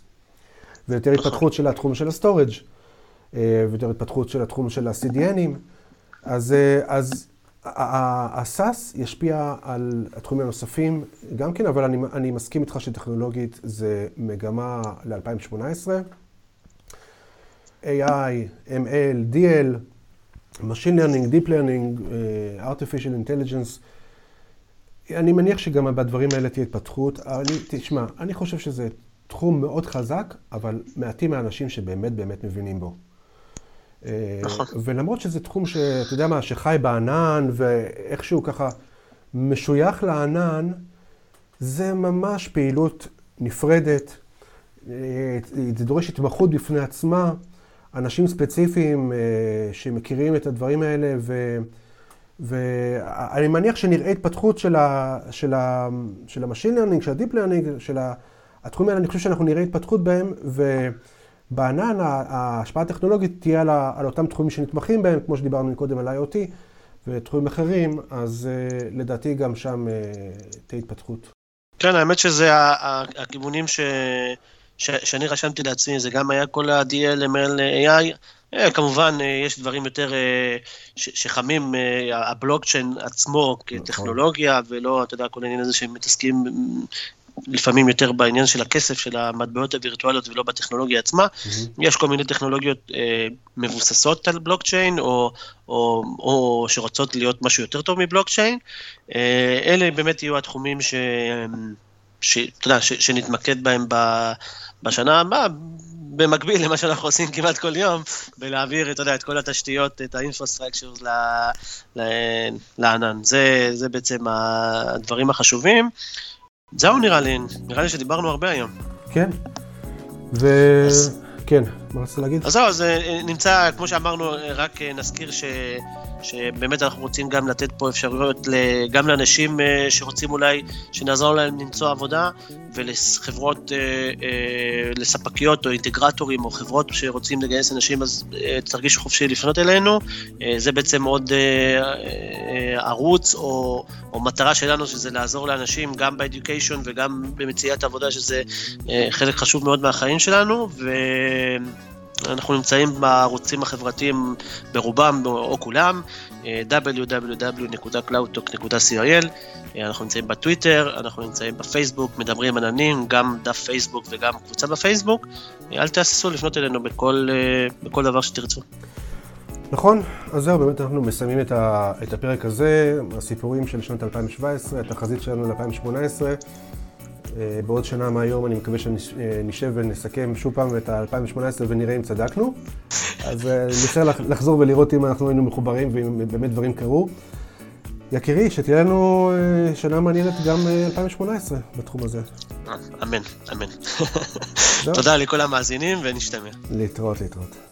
ויותר נכון. התפתחות של התחום של ה-Storage, אה, ויותר התפתחות של התחום של ה-CDNים. אז, אה, אז ה-SAS ישפיע על התחומים הנוספים גם כן, אבל אני, אני מסכים איתך שטכנולוגית זה מגמה ל-2018. AI, ML, DL, Machine Learning, Deep Learning, uh, Artificial Intelligence, אני מניח שגם בדברים האלה תהיה התפתחות. אני, תשמע, אני חושב שזה תחום מאוד חזק, אבל מעטים האנשים שבאמת באמת מבינים בו. אה, נכון. ולמרות שזה תחום שאתה יודע מה, שחי בענן, ואיכשהו ככה משוייך לענן, זה ממש פעילות נפרדת. אה, זה דורש התמחות בפני עצמה. אנשים ספציפיים אה, שמכירים את הדברים האלה, ו... ואני מניח שנראה התפתחות של, ה, של, ה, של ה machine learning, של התחומים האלה, אני חושב שאנחנו נראה התפתחות בהם, ובענן ההשפעה הטכנולוגית תהיה על, על אותם תחומים שנתמכים בהם, כמו שדיברנו קודם על IoT ותחומים אחרים, אז אה, לדעתי גם שם אה, תהיה התפתחות. כן, האמת שזה הכיוונים ש... ש... שאני רשמתי לעצמי, זה גם היה כל ה-DL, ML, AI, אה, כמובן, אה, יש דברים יותר אה, שחמים, הבלוקצ'יין עצמו כטכנולוגיה, ולא, אתה יודע, כל העניין הזה שהם מתעסקים לפעמים יותר בעניין של הכסף, של המטבעות הווירטואליות ולא בטכנולוגיה עצמה. Mm-hmm. יש כל מיני טכנולוגיות אה, מבוססות על בלוקצ'יין, או, או, או שרוצות להיות משהו יותר טוב מבלוקצ'יין. אה, אלה באמת יהיו התחומים ש... שאתה יודע, שנתמקד בהם בשנה הבאה, במקביל למה שאנחנו עושים כמעט כל יום, בלהעביר, אתה יודע, את כל התשתיות, את האינפרסטרקצ'ר לענן. זה, זה בעצם הדברים החשובים. זהו נראה לי, נראה לי שדיברנו הרבה היום. כן. ו... אז... כן, מה רצית להגיד? אז זהו, אז אה, נמצא, כמו שאמרנו, רק אה, נזכיר ש... שבאמת אנחנו רוצים גם לתת פה אפשרויות גם לאנשים אה, שרוצים אולי שנעזור להם למצוא עבודה ולחברות, לספקיות או אינטגרטורים או חברות שרוצים לגייס אנשים אז תרגישו חופשי לפנות אלינו. זה בעצם עוד ערוץ או, או מטרה שלנו שזה לעזור לאנשים גם באדיוקיישן וגם במציאת עבודה שזה חלק חשוב מאוד מהחיים שלנו. ו... אנחנו נמצאים בערוצים החברתיים ברובם או כולם, www.cloudtalk.co.il, אנחנו נמצאים בטוויטר, אנחנו נמצאים בפייסבוק, מדברים עננים, גם דף פייסבוק וגם קבוצה בפייסבוק. אל תהססו לפנות אלינו בכל, בכל דבר שתרצו. נכון, אז זהו, באמת אנחנו מסיימים את, ה, את הפרק הזה, הסיפורים של שנת 2017, התחזית שלנו ל-2018. אה, בעוד שנה מהיום אני מקווה שנשב ונסכם שוב פעם את ה-2018 ונראה אם צדקנו. אז אה, נצטרך לחזור ולראות אם אנחנו היינו מחוברים ואם באמת דברים קרו. יקירי, שתהיה לנו אה, שנה מעניינת גם 2018 בתחום הזה. אמן, אמן. תודה לכל המאזינים ונשתמע. להתראות, להתראות.